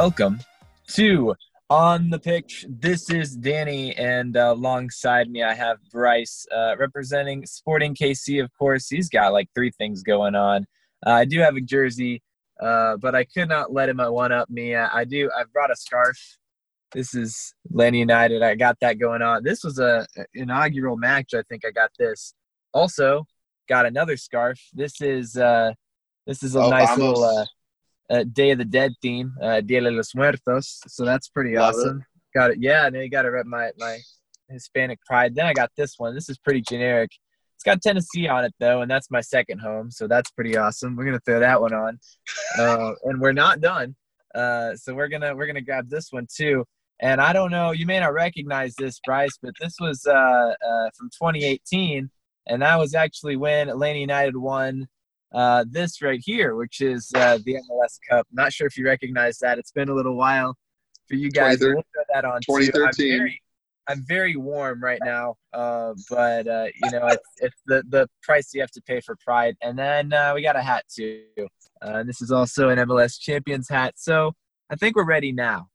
welcome to On the Pitch. This is Danny, and uh, alongside me, I have Bryce uh, representing Sporting KC, of course. He's got like three things going on. Uh, I do have a jersey, uh, but I could not let him one up me. I, I do, I brought a scarf. This is Lenny United. I got that going on. This was a inaugural match. I think I got this. Also, got another scarf. This is uh, this is a Oh, nice little uh, Day of the Dead theme, uh, Dia de los Muertos. So that's pretty Love it. awesome. Got it. Yeah, and then you got to rep my my Hispanic pride. Then I got this one. This is pretty generic. It's got Tennessee on it though, and that's my second home. So that's pretty awesome. We're gonna throw that one on, uh, and we're not done. Uh, so we're gonna we're gonna grab this one too. And I don't know, you may not recognize this, Bryce, but this was uh, uh, from 2018, and that was actually when Atlanta United won uh, this right here, which is uh, the MLS Cup. Not sure if you recognize that. It's been a little while for you guys. 2013. We'll throw that on. too. I'm very, I'm very warm right now, uh, but uh, you know it's, it's the the price you have to pay for pride. And then uh, we got a hat too. Uh, this is also an MLS Champions hat. So I think we're ready now.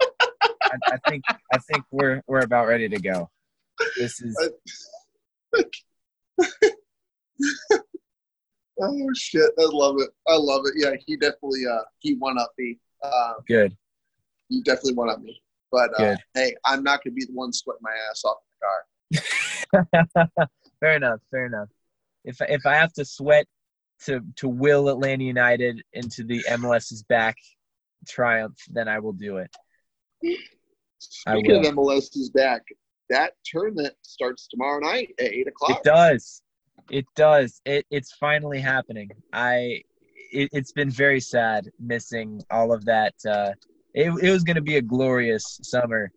I, I think I think we're we're about ready to go. This is Oh shit! I love it. I love it. Yeah, he definitely uh he one up me. Uh, good. he definitely one up me. But uh, hey, I'm not gonna be the one sweating my ass off in the car. fair enough. Fair enough. If if I have to sweat to to will Atlanta United into the MLS's back triumph, then I will do it. I Speaking of will. MLS is back. That tournament starts tomorrow night at eight o'clock. It does. It does. It it's finally happening. I it, it's been very sad missing all of that. Uh, it it was going to be a glorious summer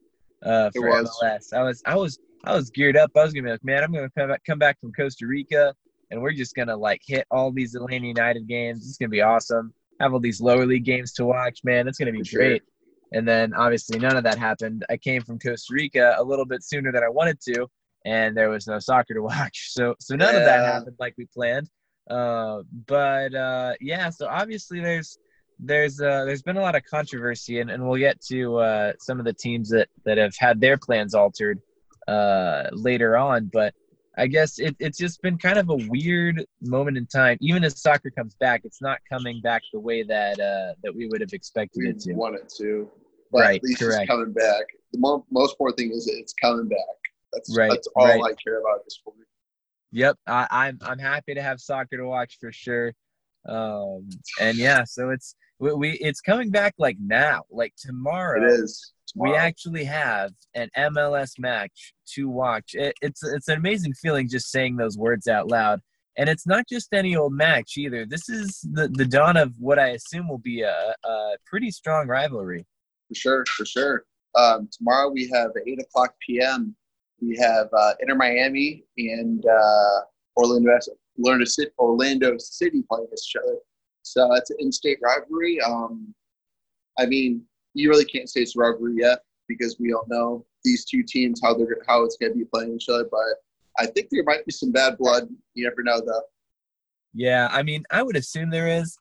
uh, for was. MLS. I was I was I was geared up. I was gonna be like, man, I'm gonna come back come back from Costa Rica, and we're just gonna like hit all these Atlanta United games. It's gonna be awesome. Have all these lower league games to watch, man. It's gonna be For sure. great. And then obviously none of that happened. I came from Costa Rica a little bit sooner than I wanted to, and there was no soccer to watch. So so none of that happened like we planned. Uh, but uh, yeah, so obviously there's there's uh, there's been a lot of controversy, and, and we'll get to uh, some of the teams that that have had their plans altered uh, later on. But I guess it, it's just been kind of a weird moment in time. Even as soccer comes back, it's not coming back the way that uh, that we would have expected We it to. Want it to, but Right, at least correct. it's coming back. The mo- most important thing is it's coming back. That's Right, that's all right. I care about this point. Yep, I, I'm I'm happy to have soccer to watch for sure. Um, and yeah, so it's we, we it's coming back like now, like tomorrow. It is. we actually have an MLS match to watch. It, it's it's an amazing feeling just saying those words out loud. And it's not just any old match either. This is the, the dawn of what I assume will be a, a pretty strong rivalry. for sure, for sure. Um, tomorrow we have eight o'clock p.m. We have uh, Inter Miami and uh, Orlando Orlando City, Orlando City playing each other. So it's an in-state rivalry. Um, I mean, you really can't say it's a rivalry yet because we don't know these two teams how they're how it's going to be playing each other. But I think there might be some bad blood. You never know, though. Yeah, I mean, I would assume there is,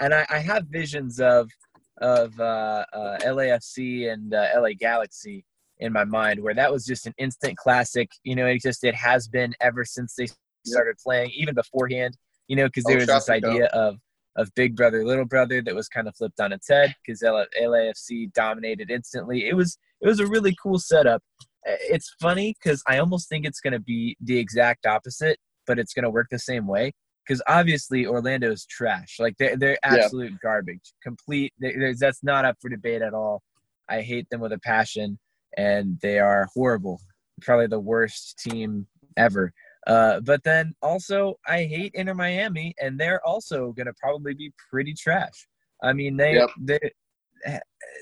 and I, I have visions of of uh, uh, LAFC and uh, LA Galaxy in my mind, where that was just an instant classic. You know, it just it has been ever since they started playing, even beforehand. You know, because there Oh, was this idea of of Big Brother, Little Brother that was kind of flipped on its head because LAFC dominated instantly. It was it was a really cool setup. It's funny because I almost think it's going to be the exact opposite, but it's going to work the same way because obviously Orlando's trash. Like they're they're Yeah. absolute garbage. Complete. there- There's, that's not up for debate at all. I hate them with a passion, and they are horrible. Probably the worst team ever. Uh, but then also, I hate Inter Miami, and they're also going to probably be pretty trash. I mean, they Yep. they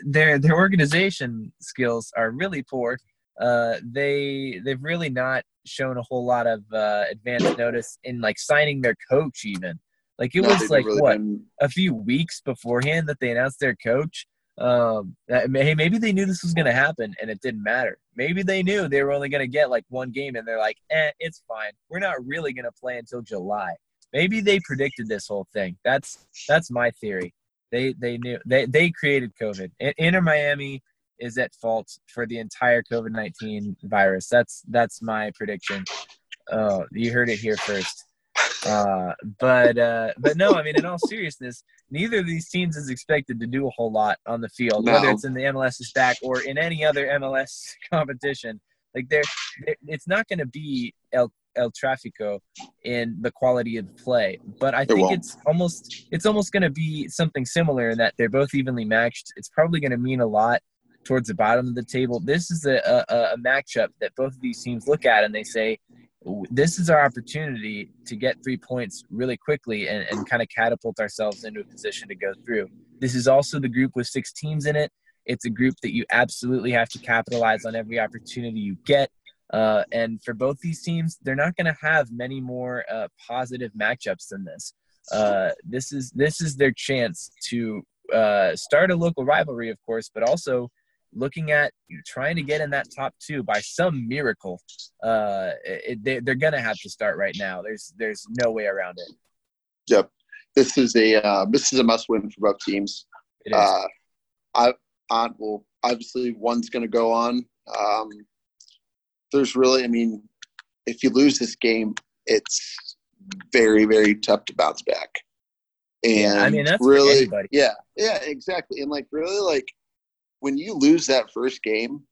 their their organization skills are really poor. Uh, they they've really not shown a whole lot of uh, advance notice in like signing their coach even. Like it No, was like really what been- a few weeks beforehand that they announced their coach. Um, that, hey, maybe they knew this was going to happen and it didn't matter. Maybe they knew they were only going to get like one game and they're like, eh, it's fine. We're not really going to play until July. Maybe they predicted this whole thing. That's that's my theory. They they knew they they created COVID. Inter Miami is at fault for the entire COVID nineteen virus. That's that's my prediction. Oh, you heard it here first. Uh, but uh, but no, I mean, in all seriousness, neither of these teams is expected to do a whole lot on the field, no. whether it's in the MLS's back or in any other MLS competition. Like they're, they're it's not going to be El El Tráfico in the quality of play, but I think it it's almost it's almost going to be something similar in that they're both evenly matched. It's probably going to mean a lot towards the bottom of the table. This is a, a, a matchup that both of these teams look at and they say, this is our opportunity to get three points really quickly and, and kind of catapult ourselves into a position to go through. This is also the group with six teams in it. It's a group that you absolutely have to capitalize on every opportunity you get. Uh, and for both these teams, they're not going to have many more uh, positive matchups than this. Uh, this is this is their chance to uh, start a local rivalry, of course, but also looking at trying to get in that top two by some miracle, uh, it, they, are going to have to start right now. There's there's no way around it. Yep, this is a uh, this is a must win for both teams. Uh, I, I well, obviously one's going to go on. Um, there's really, I mean, if you lose this game, it's very very tough to bounce back. And yeah, I mean, that's really, yeah, yeah, exactly. And like, really, like, when you lose that first game,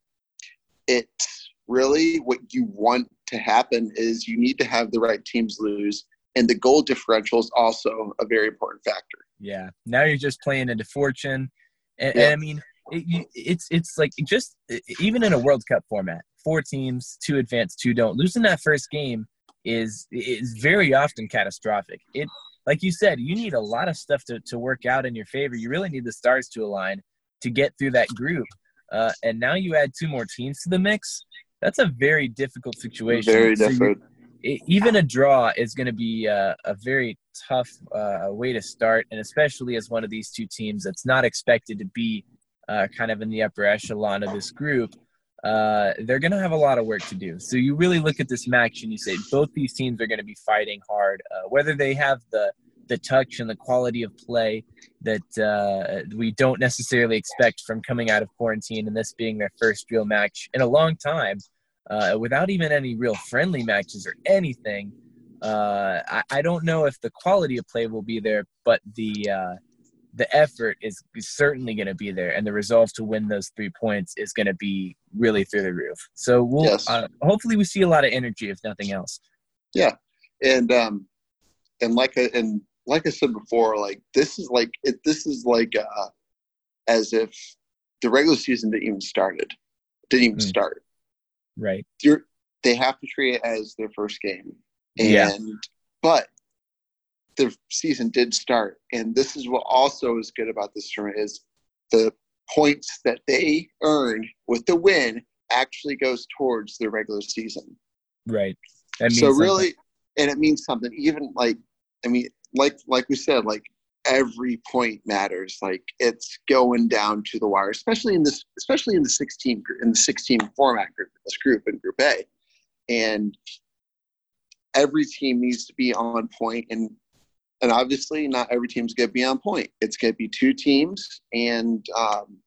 it's really what you want to happen is you need to have the right teams lose. And the goal differential is also a very important factor. Yeah. Now you're just playing into fortune. And, yeah. and I mean, it, it's it's like just even in a World Cup format, four teams, two advance, two don't. Losing that first game is is very often catastrophic. It like you said, you need a lot of stuff to, to work out in your favor. You really need the stars to align to get through that group. Uh, and now you add two more teams to the mix. That's a very difficult situation. Very so different. even a draw is going to be a, a very tough uh, way to start, and especially as one of these two teams that's not expected to be uh, kind of in the upper echelon of this group. Uh, they're going to have a lot of work to do. So you really look at this match and you say both these teams are going to be fighting hard. Uh, whether they have the the touch and the quality of play that uh, we don't necessarily expect from coming out of quarantine and this being their first real match in a long time uh, without even any real friendly matches or anything. Uh, I, I, don't know if the quality of play will be there, but the uh, the effort is, certainly going to be there, and the resolve to win those three points is going to be really through the roof. So we'll yes. Uh, hopefully we see a lot of energy, if nothing else. Yeah, and um, and like a, and like I said before, like this is like it, this is like uh, as if the regular season didn't even started, didn't even mm. start. Right. You're, they have to treat it as their first game, and yeah. but the season did start, and this is what also is good about this tournament is the points that they earn with the win actually goes towards the regular season. Right. And so really, and it means something. Even like, I mean, like like we said, like every point matters. Like it's going down to the wire, especially in this, especially in the 16 in the 16 format group, this group in Group A, and every team needs to be on point and and obviously not every team's going to be on point. It's going to be two teams, and um,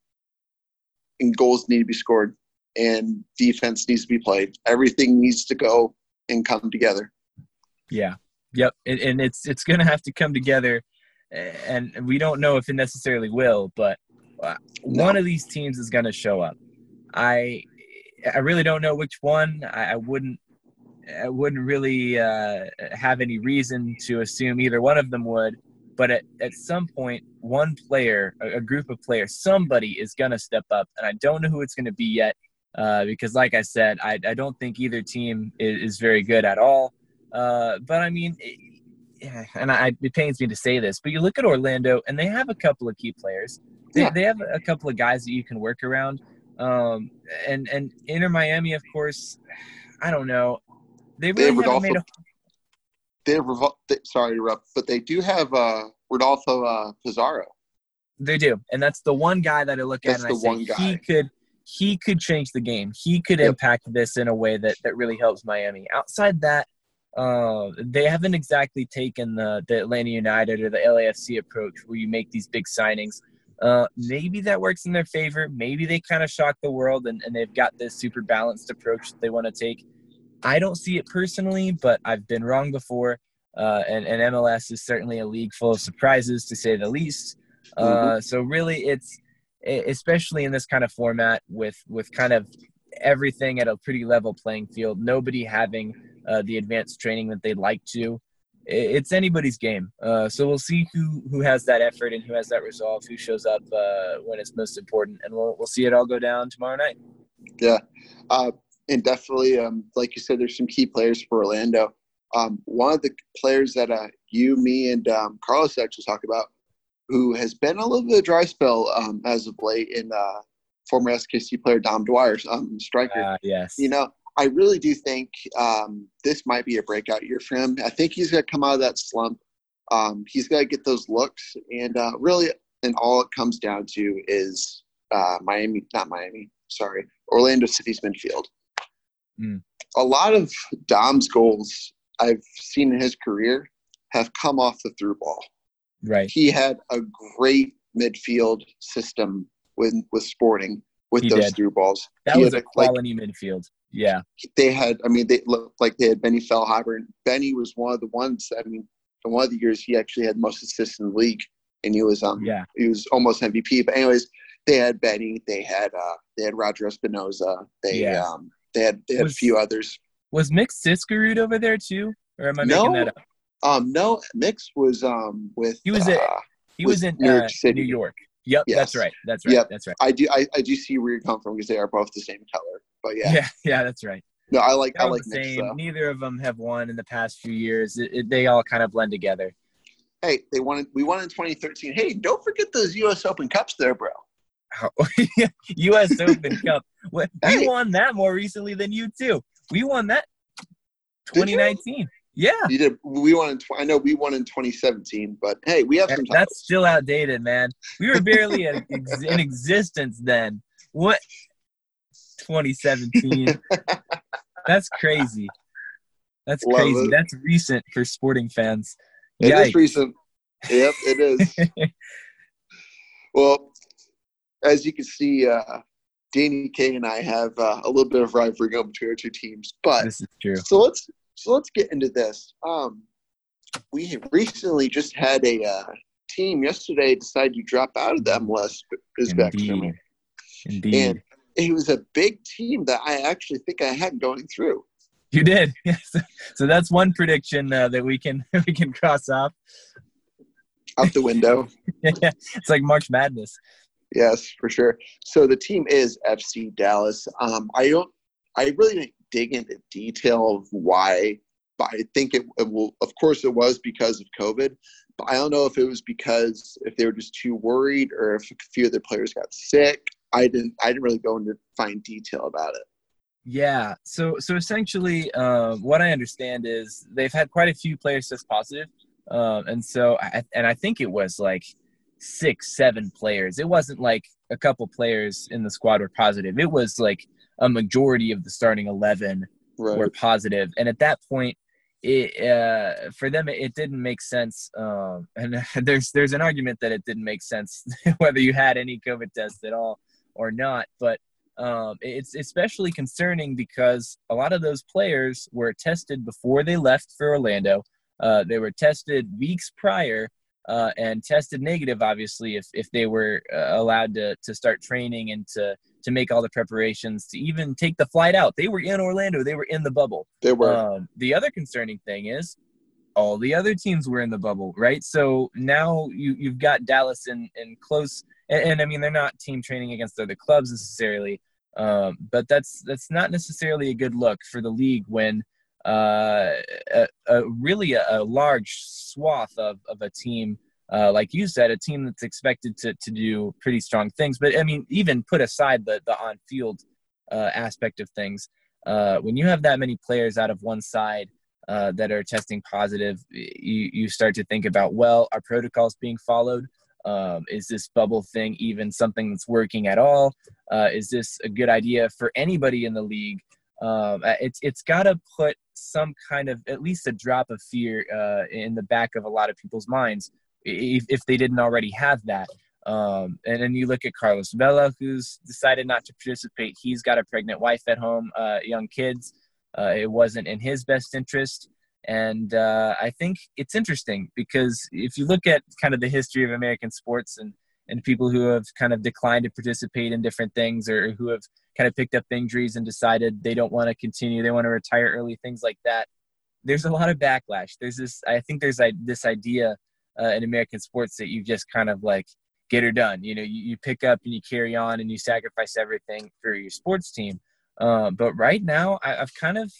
and goals need to be scored, and defense needs to be played. Everything needs to go and come together. Yeah, Yep, and, and it's it's going to have to come together, and we don't know if it necessarily will, but uh, no. one of these teams is going to show up. I I really don't know which one. I, I wouldn't I wouldn't really uh, have any reason to assume either one of them would. But at, at some point, one player, a, a group of players, somebody is going to step up. And I don't know who it's going to be yet uh, because, like I said, I, I don't think either team is, is very good at all. Uh, but I mean, it, and I, it pains me to say this, but you look at Orlando and they have a couple of key players. They, yeah. they have a couple of guys that you can work around. Um, and and Inter Miami, of course, I don't know. They really they have made a. They have they, sorry to interrupt, but they do have uh, Rodolfo uh, Pizarro. They do, and that's the one guy that I look that's at and I say guy. he could he could change the game. He could yep. impact this in a way that that really helps Miami. Outside that, uh, they haven't exactly taken the, the Atlanta United or the LAFC approach where you make these big signings. Uh, maybe that works in their favor. Maybe they kind of shock the world and, and they've got this super balanced approach that they want to take. I don't see it personally, but I've been wrong before. Uh, and, and MLS is certainly a league full of surprises, to say the least. Uh, mm-hmm. So really, it's especially in this kind of format with with kind of everything at a pretty level playing field. Nobody having uh, the advanced training that they'd like to. It's anybody's game. Uh, so we'll see who who has that effort and who has that resolve, who shows up uh, when it's most important, and we'll we'll see it all go down tomorrow night. Yeah, uh, and definitely, um, like you said, there's some key players for Orlando. Um, one of the players that uh, you, me, and um, Carlos actually talk about, who has been a little bit of a dry spell um, as of late, in uh, former SKC player Dom Dwyer, um, striker. Uh, yes. You know, I really do think um, this might be a breakout year for him. I think he's going to come out of that slump. Um, he's got to get those looks, and uh, really, and all it comes down to is uh, Miami, not Miami, sorry, Orlando City's midfield. Mm. A lot of Dom's goals I've seen in his career have come off the through ball. Right. He had a great midfield system with with Sporting with he those did. through balls. That he was a quality like, midfield. Yeah. They had, I mean, they looked like they had Benny Feilhaber. Benny was one of the ones, I mean, in one of the years he actually had most assists in the league and he was, um, yeah, he was almost MVP. But anyways, they had Benny, they had, uh, they had Roger Espinoza. They, yeah. um, they had, they had was, a few others. Was Mix Diskerud over there too? Or am I no, making that up? Um, no, Mix was, um, with, he was, uh, at, he was in New York, uh, City. New York. Yep, yes. that's right. That's right. Yep. That's right. I do. I, I do see where you come from because they are both the same color. But yeah. Yeah, yeah, that's right. No, I like. They're I like the same. Neither of them have won in the past few years. It, it, they all kind of blend together. Hey, they won. We won in 2013. Hey, don't forget those U.S. Open cups, there, bro. Oh, U.S. Open Cup. We hey. won that more recently than you too. We won that 2019. Yeah, you did. We won in. I know we won in 2017, but hey, we have some. Time. That's still outdated, man. We were barely in, in existence then. What? 2017. That's crazy. That's Love crazy. It. That's recent for sporting fans. It Yikes. is recent. Yep, it is. well, as you can see, uh, Danny K and I have uh, a little bit of rivalry going between our two teams. But this is true. So let's so let's get into this. Um, we recently just had a uh, team yesterday decide to drop out of the MLS Indeed. Indeed. And it was a big team that I actually think I had going through. You did, yes. So that's one prediction uh, that we can we can cross off. Out the window. yeah, it's like March Madness. Yes, for sure. So the team is FC Dallas. Um, I don't. I really didn't dig into detail of why, but I think it, it will. Of course, it was because of COVID. But I don't know if it was because if they were just too worried or if a few of their players got sick I didn't I didn't really go into fine detail about it. Yeah. So so essentially, uh, what I understand is they've had quite a few players test positive, um, and so I, and I think it was like six, seven players. It wasn't like a couple players in the squad were positive. It was like a majority of the starting eleven right. were positive, and at that point, it uh, for them it, it, didn't make sense. Um, and there's there's an argument that it didn't make sense whether you had any COVID test at all or not. But um, it's especially concerning because a lot of those players were tested before they left for Orlando. Uh, they were tested weeks prior uh, and tested negative, obviously, if, if they were uh, allowed to, to start training and to, to make all the preparations to even take the flight out. They were in Orlando, they were in the bubble. They were. Um, the other concerning thing is all the other teams were in the bubble, right? So now you, you've got Dallas in, in close and, and I mean they're not team training against other clubs necessarily, um, but that's that's not necessarily a good look for the league when uh, a, a really a, a, large swath of, of a team, uh, like you said, a team that's expected to, to do pretty strong things. But I mean, even put aside the, the on field uh, aspect of things, uh, when you have that many players out of one side uh, that are testing positive, you, you start to think about, well, are protocols being followed? Um, is this bubble thing even something that's working at all? Uh, is this a good idea for anybody in the league? Um, it's it's got to put some kind of at least a drop of fear uh, in the back of a lot of people's minds if, if they didn't already have that. Um, and then you look at Carlos Vela, who's decided not to participate. He's got a pregnant wife at home, uh, young kids. Uh, it wasn't in his best interest. And uh, I think it's interesting because if you look at kind of the history of American sports and, and people who have kind of declined to participate in different things or who have kind of picked up injuries and decided they don't want to continue, they want to retire early, things like that, there's a lot of backlash. There's this, I think there's this idea uh, in American sports that you just kind of like get her done. You know, you, you pick up and you carry on and you sacrifice everything for your sports team. Uh, but right now, I, have kind of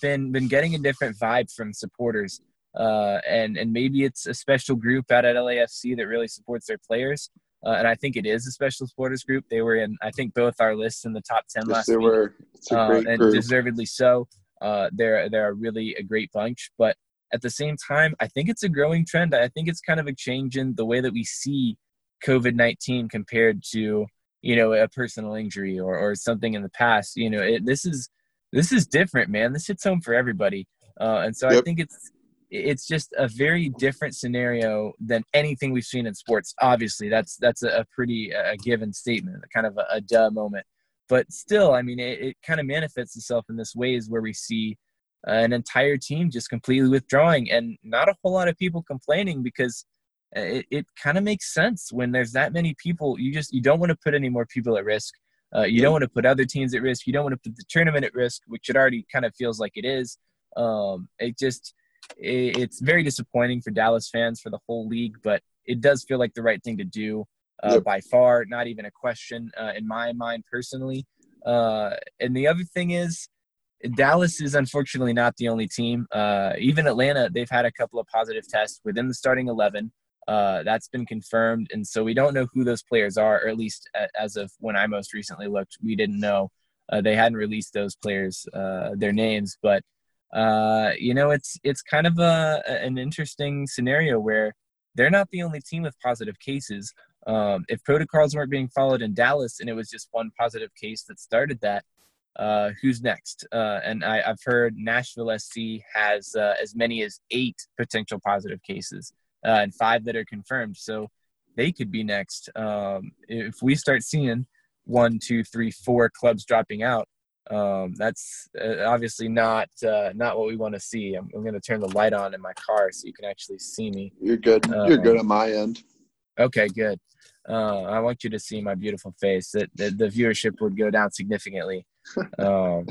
been been getting a different vibe from supporters, uh, and and maybe it's a special group out at LAFC that really supports their players. Uh, and I think it is a special supporters group. They were in, I think, both our lists in the top ten yes, last they week. were. Uh, and group. deservedly so. Uh, they're they're really a great bunch. But at the same time, I think it's a growing trend. I think it's kind of a change in the way that we see COVID nineteen compared to you know a personal injury or, or something in the past. You know it, this is this is different man. This hits home for everybody. Uh, and so yep. i think it's it's just a very different scenario than anything we've seen in sports. Obviously that's that's a, pretty a given statement kind of a, a duh moment. But still i mean it, it kind of manifests itself in this ways where we see an entire team just completely withdrawing and not a whole lot of people complaining because it, it kind of makes sense when there's that many people you just you don't want to put any more people at risk. Uh, you don't want to put other teams at risk. You don't want to put the tournament at risk which it already kind of feels like it is. Um, it just it, it's very disappointing for dallas fans for the whole league but it does feel like the right thing to do uh, yep. by far. Not even a question uh, in my mind personally. Uh, and the other thing is Dallas is unfortunately not the only team. Uh, even Atlanta, they've had a couple of positive tests within the starting 11. Uh, that's been confirmed, and so we don't know who those players are, or at least as of when I most recently looked, we didn't know. Uh, they hadn't released those players uh, their names, but uh, you know, it's it's kind of a an interesting scenario where they're not the only team with positive cases. Um, if protocols weren't being followed in Dallas and it was just one positive case that started that, uh, who's next? Uh, and I, have heard Nashville SC has uh, as many as eight potential positive cases uh, and five that are confirmed. So they could be next. Um, if we start seeing one, two, three, four clubs dropping out, um, that's uh, obviously not uh, not what we want to see. I'm, I'm going to turn the light on in my car so you can actually see me. You're good. You're good um, on my end. Okay, good. Uh, I want you to see my beautiful face. That the, the, viewership would go down significantly. Um,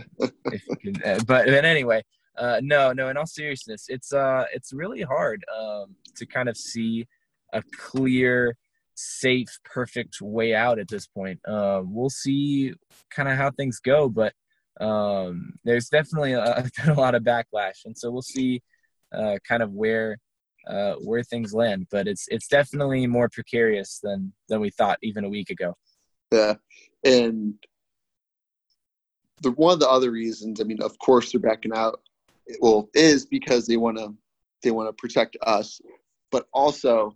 can, uh, but but anyway, uh, no, no. In all seriousness, it's uh, it's really hard um, to kind of see a clear, safe, perfect way out at this point. Uh, we'll see kind of how things go, but um, there's definitely a, a, lot of backlash, and so we'll see uh, kind of where uh, where things land. But it's it's definitely more precarious than than we thought even a week ago. Yeah, and the one of the other reasons, I mean, of course they're backing out well is because they want to they want to protect us but also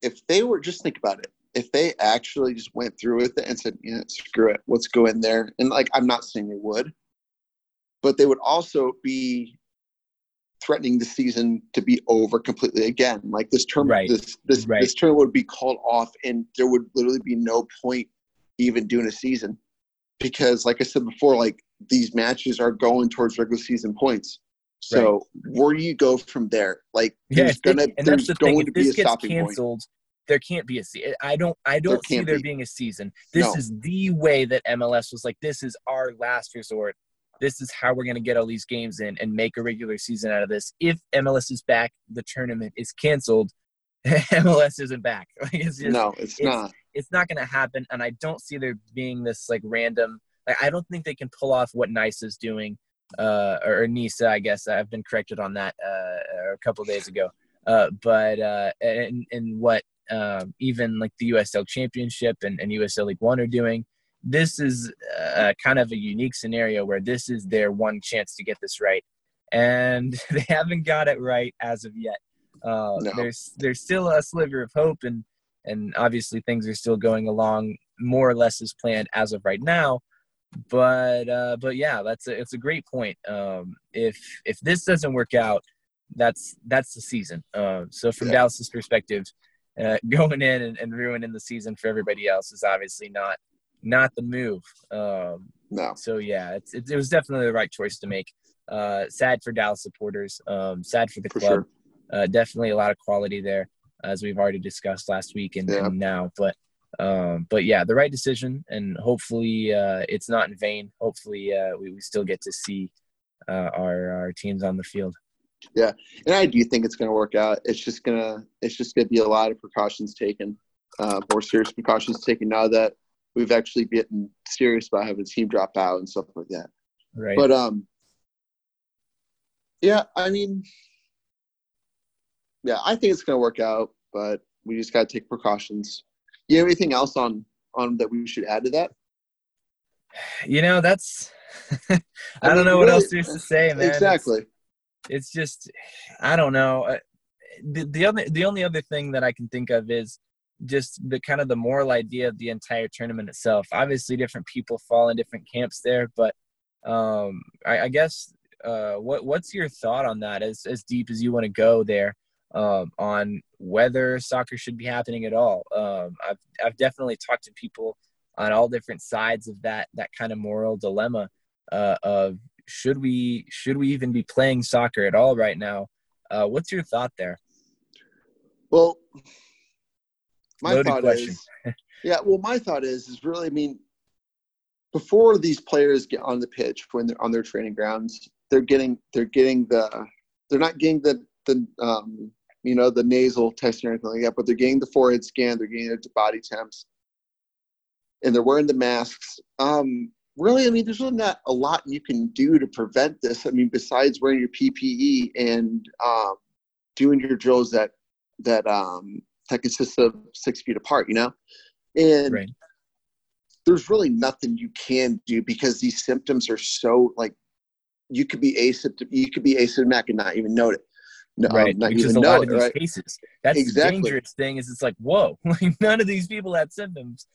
if they were just think about it if they actually just went through with it and said you know, screw it let's go in there and like i'm not saying they would but they would also be threatening the season to be over completely again like this term right. this this right. this term would be called off and there would literally be no point even doing a season because like i said before like these matches are going towards regular season points. So right. where do you go from there? Like yeah, there's gonna there's the going thing. to be a stopping canceled, point. There can't be a season. I don't. I don't there see there be. being a season. This no. is the way that MLS was like. This is our last resort. This is how we're going to get all these games in and make a regular season out of this. If MLS is back, the tournament is canceled. MLS isn't back. Like it's just, no, it's, it's not. It's not going to happen, and I don't see there being this like random like, I don't think they can pull off what Nice is doing, uh, or, Nisa, I guess. I've been corrected on that uh, a couple days ago. Uh, but uh, in, in what um, even like the USL Championship and, and USL League One are doing, this is uh, kind of a unique scenario where this is their one chance to get this right, and they haven't got it right as of yet. Uh, no. There's there's still a sliver of hope, and and obviously things are still going along more or less as planned as of right now. but uh, but yeah, that's a, it's a great point. Um, if if this doesn't work out, that's that's the season. Uh, so from yeah. Dallas's perspective, uh, going in and, and, ruining the season for everybody else is obviously not not the move. Um, no. So yeah, it's, it, it was definitely the right choice to make. Uh, sad for Dallas supporters. Um, sad for the for club. Sure. Uh, definitely a lot of quality there, as we've already discussed last week and, yeah. and now. But um, but yeah, the right decision, and hopefully uh, it's not in vain. Hopefully uh, we, we still get to see uh, our our teams on the field. Yeah, and I do think it's going to work out. It's just gonna it's just gonna be a lot of precautions taken, uh, more serious precautions taken now that we've actually been serious about having a team drop out and stuff like that. Right. But um, yeah, I mean, yeah, I think it's going to work out, but we just got to take precautions. You have anything else on on that we should add to that? You know, that's I, I mean, don't know what really, else there's to say, man. Exactly. It's, it's just I don't know. Uh, the, the other the only other thing that I can think of is just the kind of the moral idea of the entire tournament itself. Obviously, different people fall in different camps there, but um, I, I guess uh, what what's your thought on that? As as deep as you want to go there um, on whether soccer should be happening at all. Um, I've I've definitely talked to people on all different sides of that that kind of moral dilemma uh, of should we should we even be playing soccer at all right now? Uh, what's your thought there? Well, my Loaded thought question. is, yeah. Well, my thought is is really, I mean, before these players get on the pitch when they're on their training grounds, they're getting they're getting the they're not getting the the um, you know the nasal testing or anything like that, but they're getting the forehead scan, they're getting their body temps, and they're wearing the masks. Um, really, I mean, there's really not a lot you can do to prevent this. I mean, besides wearing your PPE and um, doing your drills that that um, that consists of six feet apart, you know, and right. there's really nothing you can do because these symptoms are so like you could be asymptomatic. You could be asymptomatic and not even know it. No, um, right, which is a lot of these right? cases. That's exactly. the dangerous thing. Is it's like whoa, like none of these people had symptoms,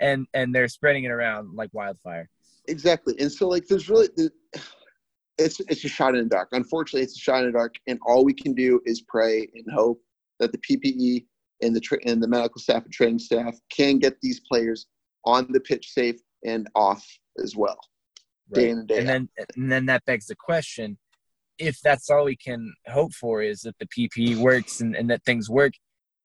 and and they're spreading it around like wildfire. Exactly, and so like there's really it's it's a shot in the dark. Unfortunately, it's a shot in the dark, and all we can do is pray and hope that the PPE and the tra- and the medical staff and training staff can get these players on the pitch safe and off as well right. day in and day and out. then and then that begs the question if that's all we can hope for is that the ppe works and, and that things work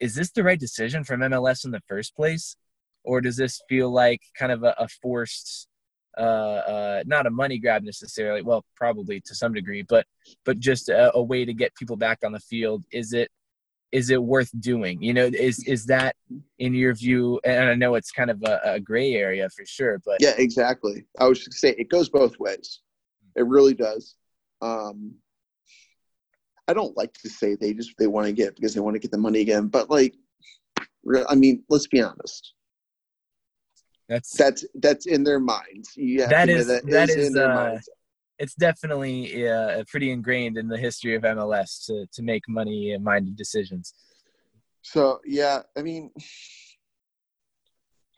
is this the right decision from mls in the first place? Or does this feel like kind of a, a forced uh, uh, not a money grab necessarily well probably to some degree but but just a, a way to get people back on the field? Is it is it worth doing? You know is is that in your view and i know it's kind of a, a gray area for sure but yeah exactly. I was just say it goes both ways. It really does. Um i don't like to say they just they want to get because they want to get the money again but like i mean let's be honest. That's that's that's in their minds. Yeah that is that, that is, is in their uh, it's definitely uh, pretty ingrained in the history of MLS to to make money minded decisions. So yeah, I mean,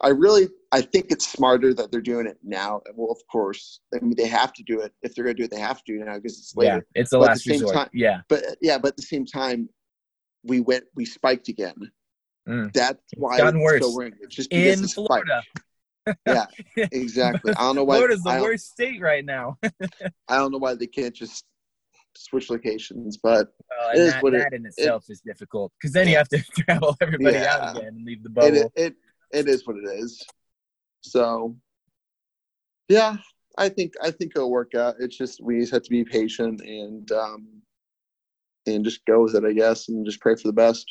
I really I think it's smarter that they're doing it now. Well, of course, I mean they have to do it if they're going to do it. They have to do it now because it's later. Yeah, it's the but last the resort. Time, yeah, but yeah, but at the same time, we went we spiked again. Mm. That's why it's gotten worse. It's just in Florida. Yeah, exactly. I don't know why. Florida's the worst state right now. I don't know why they can't just switch locations, but well, it is that, what that it, in itself it, is difficult because then you have to travel everybody yeah, out again and leave the bubble. It, it it is what it is. So, yeah, I think I think it'll work out. It's just we just have to be patient and um and just go with it, I guess, and just pray for the best.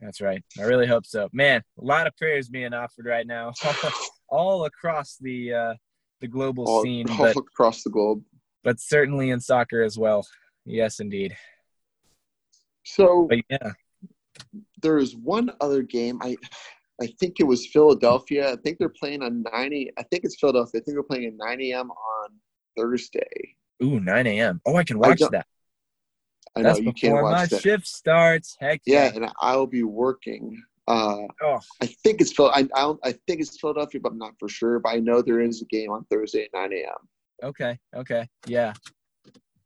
That's right. I really hope so. Man, a lot of prayers being offered right now. all across the uh, the global all, scene, all but, across the globe, but certainly in soccer as well. Yes, indeed. So, but yeah, there is one other game. I I think it was Philadelphia. I think they're playing on 90. I think it's Philadelphia. I think they're playing at 9 a.m. on Thursday. Ooh, 9 a.m. Oh, I can watch I that. I know That's you can't watch my that. shift starts. Heck yeah. yeah, and I'll be working Uh, Oh. I think it's Phil. I, I don't. I think it's Philadelphia, but I'm not for sure. But I know there is a game on Thursday at 9 a.m. Okay. Okay. Yeah.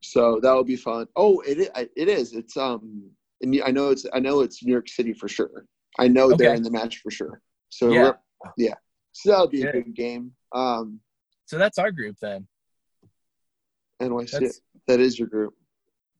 So that will be fun. Oh, it it is. It's um, and I know it's I know it's New York City for sure. I know they're in the match for sure. So Yeah. yeah. So that'll be a Good. game. Um, So that's our group then. NYC. That's That is your group.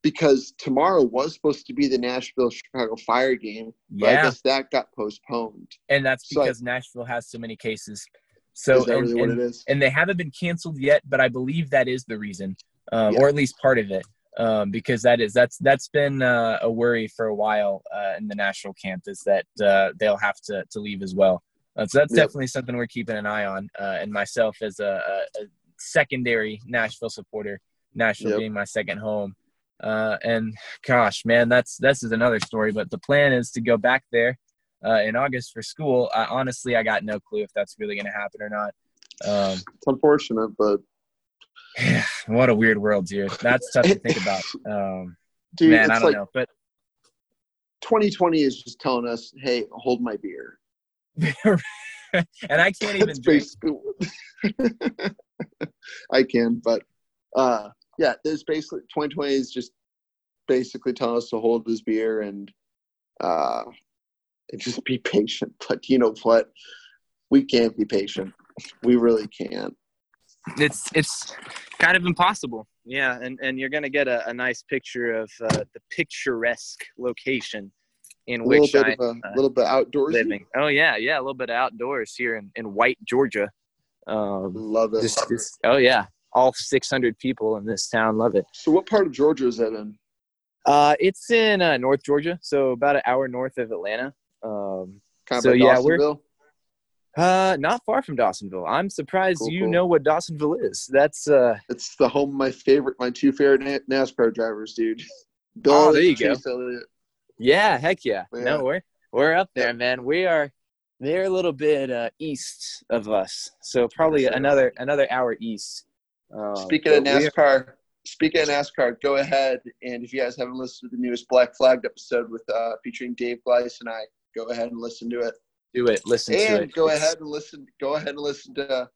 Because tomorrow was supposed to be the Nashville Chicago Fire game, but I guess that got postponed. and that's so I- because Nashville has so many cases. So and, really what and, it is? and they haven't been canceled yet, but I believe that is the reason, um, Yeah. or at least part of it, um, because that is that's that's been uh, a worry for a while uh, in the national camp is that uh, they'll have to to leave as well. Uh, so that's Yep. definitely something we're keeping an eye on. Uh, and myself as a, a, a secondary Nashville supporter, Nashville Yep. being my second home. Uh, and gosh, man, that's this is another story. But the plan is to go back there uh, in August for school. I, honestly, I got no clue if that's really going to happen or not. Um, It's unfortunate, but what a weird world, dude. That's tough to think about. Um, dude, man, I don't like know, but 2020 is just telling us, "Hey, hold my beer." and I can't even. I can, but uh, yeah, there's basically 2020 is just basically telling us to hold his beer and uh, and just be patient. But you know what? We can't be patient. We really can't. It's it's kind of impossible. Yeah, and and you're gonna get a, a nice picture of uh, the picturesque location in A little which bit I of a uh, little bit outdoorsy. living. Oh yeah, yeah, a little bit outdoors here in, in White, Georgia. Um, Love it. just, just oh yeah, all 600 people in this town love it. so, what part of Georgia is that in? Uh, it's in uh, North Georgia, so about an hour north of Atlanta. Um, Kind of So, yeah, we're- Dawsonville? Uh, not far from Dawsonville. I'm surprised Cool, you cool. know what Dawsonville is. That's uh, It's the home of my favorite, my two favorite Na- NASCAR drivers, dude. Bill Oh, there you go. Elliott. yeah, heck yeah. Yeah. No, we're we're up there, Yeah. man. We are. They're a little bit uh, east of us, so probably another another hour east. Um, Speaking of but we are- NASCAR, speaking of NASCAR, go ahead and if you guys haven't listened to the newest Black Flagged episode with uh, featuring Dave Gleiss and I, go ahead and listen to it. Do it. Listen to And it. go It's- ahead and listen. Go ahead and listen to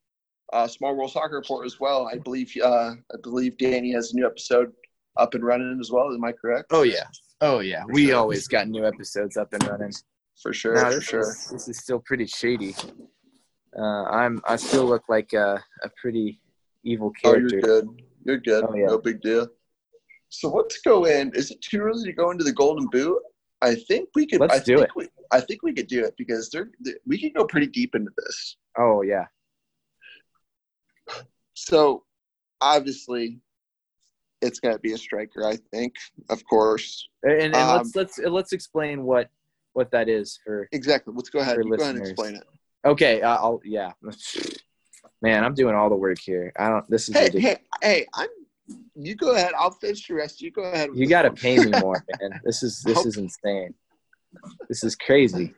uh, Small World Soccer Report as well. I believe uh, I believe Danny has a new episode up and running as well. Am I correct? Oh yeah. Oh yeah. For We sure. always got new episodes up and running. for sure, No, for sure. is, this is still pretty shady. Uh, I'm I still look like a, a pretty evil character. Oh, you're good. You're good. Oh, yeah. No big deal. So let's go in. Is it too early to go into the Golden Boot? I think we could. Let's I do think it. We, I think we could do it because they're, they- we could go pretty deep into this. Oh yeah. So obviously, it's got to be a striker. I think, of course. And, and Um, let's let's let's explain what what that is for. Exactly. Let's go ahead. Go ahead and explain it. Okay. uh, I'll yeah. Man, I'm doing all the work here. I don't. This is Hey, ridiculous. hey, hey! I'm. You go ahead. I'll finish the rest. You go ahead. You got to pay me more, man. This is this is insane. This is crazy.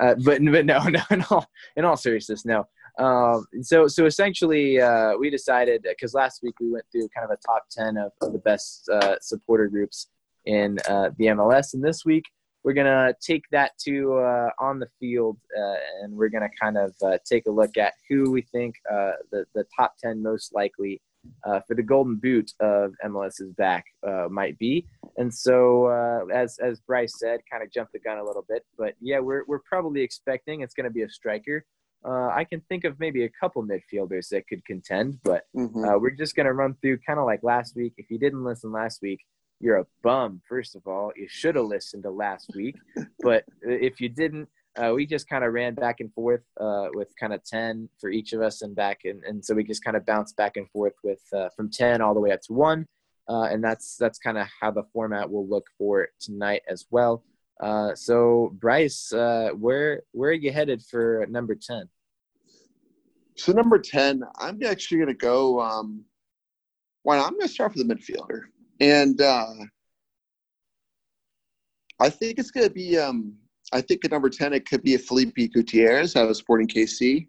Uh, but but no no in all in all seriousness no. Um, so so essentially uh, we decided because last week we went through kind of a top ten of, of the best uh, supporter groups in uh, the MLS, and this week we're gonna take that to uh, on the field uh, and we're gonna kind of uh, take a look at who we think uh, the the top ten most likely uh, for the Golden Boot of MLS's back uh, might be. And so, uh, as as Bryce said, kind of jumped the gun a little bit, but yeah, we're we're probably expecting it's going to be a striker. Uh, I can think of maybe a couple midfielders that could contend, but Mhm. uh, we're just going to run through kind of like last week. If you didn't listen last week, you're a bum. First of all, you should have listened to last week, but if you didn't, uh, we just kind of ran back and forth uh, with kind of 10 for each of us and back and, and so we just kind of bounced back and forth with uh, from 10 all the way up to one uh, and that's that's kind of how the format will look for tonight as well uh, so bryce uh, where where are you headed for number 10 So number ten, I'm actually going to go. Um, not? I'm going to start with the midfielder, and I think it's going to be. Um, I think at number ten, it could be a Felipe Gutierrez out of Sporting KC.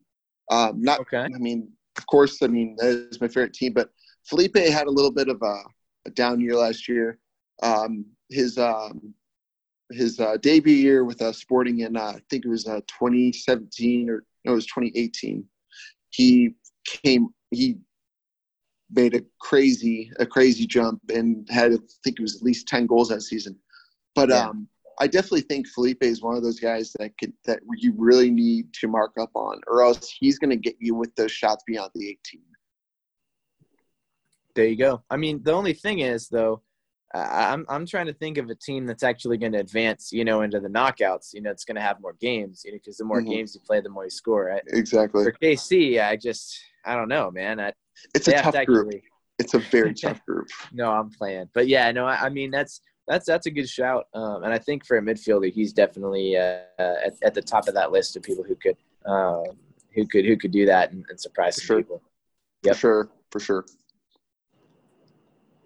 Um, not. okay I mean, of course, I mean that is my favorite team, but Felipe had a little bit of a, a down year last year. Um, his um, his uh, debut year with uh, Sporting in uh, I think it was uh, 2017 or no, it was 2018. He came he made a crazy a crazy jump and had I think it was at least 10 goals that season. But Yeah. um, I definitely think Felipe is one of those guys that could that you really need to mark up on, or else he's going to get you with those shots beyond the 18. There you go. I mean, the only thing is though, I'm I'm trying to think of a team that's actually going to advance, you know, into the knockouts. You know, it's going to have more games, you know, because the more Mhm. games you play, the more you score, right? Exactly. For KC, I just I don't know, man. I, It's a tough to group. actually. It's a very tough group. No, I'm playing, but yeah, no, I, I mean that's that's that's a good shout, um, and I think for a midfielder, he's definitely uh, uh, at, at the top of that list of people who could um, who could who could do that and, and surprise some Sure. people. Yep. For sure. For sure.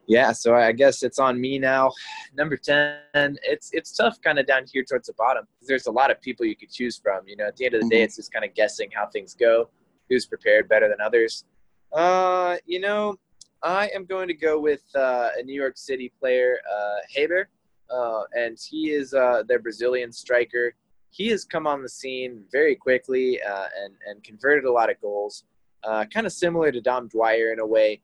Yeah, so I guess it's on me now. Number ten, it's it's tough, kind of down here towards the bottom. There's a lot of people you could choose from. You know, at the end of the day, Mhm. it's just kind of guessing how things go, who's prepared better than others. Uh, you know, I am going to go with uh, a New York City player, uh, Heber, uh, and he is uh, their Brazilian striker. He has come on the scene very quickly uh, and and converted a lot of goals. Uh, kind of similar to Dom Dwyer in a way.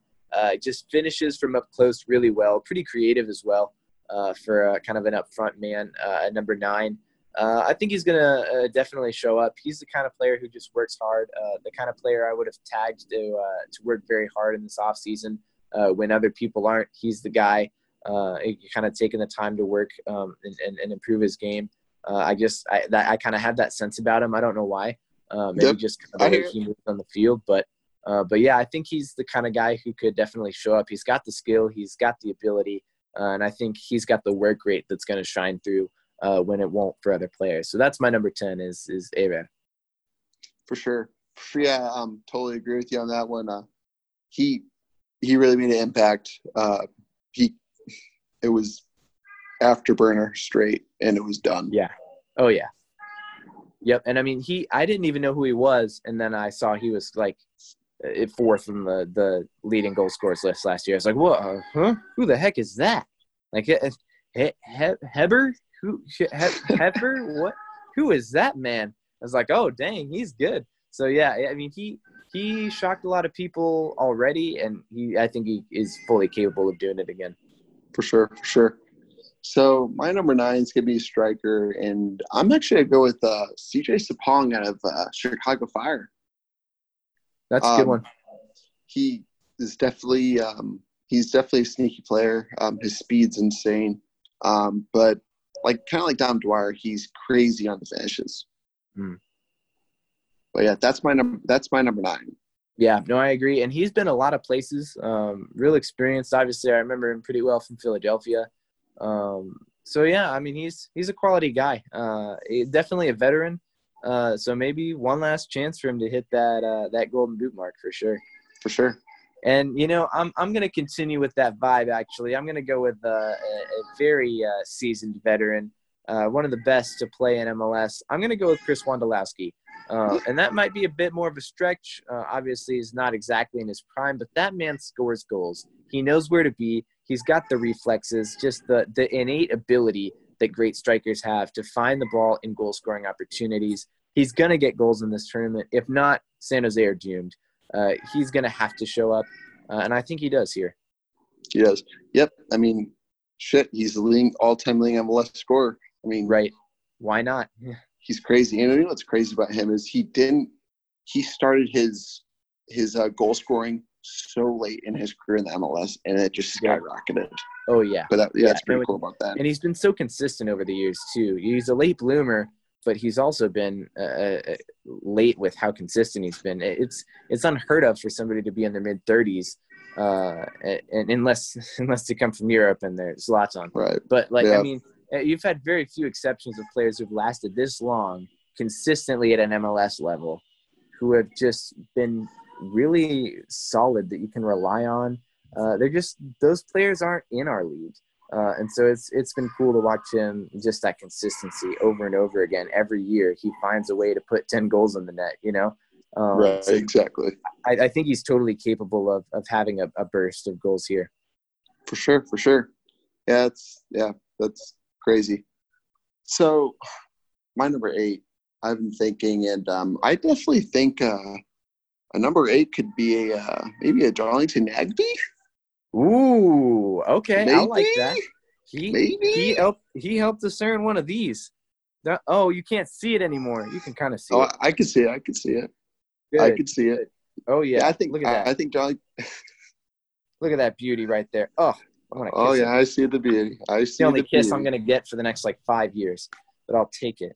Just finishes from up close really well. Pretty creative as well for kind of an upfront man at number nine. I think he's going to uh, definitely show up. He's the kind of player who just works hard. The kind of player I would have tagged to to work very hard in this offseason uh, when other people aren't. He's the guy uh, kind of taking the time to work um, and, and, and improve his game. Uh, I just I, that, I kind of had that sense about him. I don't know why. Uh, maybe Yep. just kind of he moves on the field, but uh, but yeah, I think he's the kind of guy who could definitely show up. He's got the skill, he's got the ability, uh, and I think he's got the work rate that's going to shine through uh, when it won't for other players. So that's my number ten is is Heber. For sure. Yeah, um, totally agree with you on that one. Uh, he he really made an impact. Uh, he it was afterburner straight, and it was done. Yeah. Oh yeah. Yep. And I mean, he I didn't even know who he was, and then I saw he was like uh, fourth in the the leading goal scorers list last year. I was like? Uh, huh? Who the heck is that? Like, he, he, Heber? Who? He, Heber? what? Who is that man? I was like, oh dang, he's good. So yeah, I mean, he he shocked a lot of people already, and he I think he is fully capable of doing it again. for sure, for sure. So my number nine is gonna be striker, and I'm actually gonna go with uh, CJ Sapong out of uh, Chicago Fire. That's a good Um, one. He is definitely um, he's definitely a sneaky player. Um, his speed's insane, um, but like kind of like Dom Dwyer, he's crazy on the finishes. Hmm. But yeah, that's my number. That's my number nine. Yeah, no, I agree. And he's been a lot of places. Um, real experienced. Obviously, I remember him pretty well from Philadelphia. Um, so yeah, I mean, he's he's a quality guy. Uh, definitely a veteran. Uh, so maybe one last chance for him to hit that uh, that golden boot mark for sure. For sure. And you know, I'm I'm gonna continue with that vibe. Actually, I'm gonna go with uh, a, a very uh, seasoned veteran, uh, one of the best to play in MLS. I'm gonna go with Chris Wondolowski, uh, and that might be a bit more of a stretch. Uh, obviously, he's not exactly in his prime, but that man scores goals. He knows where to be. He's got the reflexes, just the the innate ability that great strikers have to find the ball in goal scoring opportunities. He's gonna get goals in this tournament. If not, San Jose are doomed uh, he's going to have to show up, uh, and I think he does here. He does. Yep. I mean, shit. He's the leading all-time leading MLS scorer. I mean, Right? Why not? he's crazy. And you know what's crazy about him is he didn't. He started his his uh, goal scoring so late in his career in the MLS, and it just skyrocketed. Oh yeah, But that, yeah, Yeah, that's pretty no, cool about that. and he's been so consistent over the years too. He's a late bloomer, but he's also been uh, uh, late with how consistent he's been. It's it's unheard of for somebody to be in their mid thirties, uh, and unless unless they come from Europe and they're Zlatan. Right. But like, Yeah. I mean, uh, you've had very few exceptions of players who've lasted this long consistently at an MLS level, who have just been really solid that you can rely on. Uh, they're just those players aren't in our league, uh, and so it's it's been cool to watch him just that consistency over and over again. Every year he finds a way to put ten goals in the net. You know, um, right. so Exactly. I, I think he's totally capable of of having a, a burst of goals here. For sure. For sure. Yeah. It's yeah. That's crazy. So, my number eight, I've been thinking, and um, I definitely think uh, a number eight could be a uh, maybe a Darlington Nagbe. Ooh, okay, Maybe? I like that. He Maybe. he helped he helped discern one of these. That- oh, you can't see it anymore. You can kind of see Oh, it. I, can see it. I could see it. I Good. could see it. Oh yeah. Yeah, I think look at I, that. I think Darling. look at that beauty right there. Oh, I want to kiss Oh it. yeah, I see the beauty. I see It's the only kiss beauty. I'm gonna get for the next like five years, but I'll take it.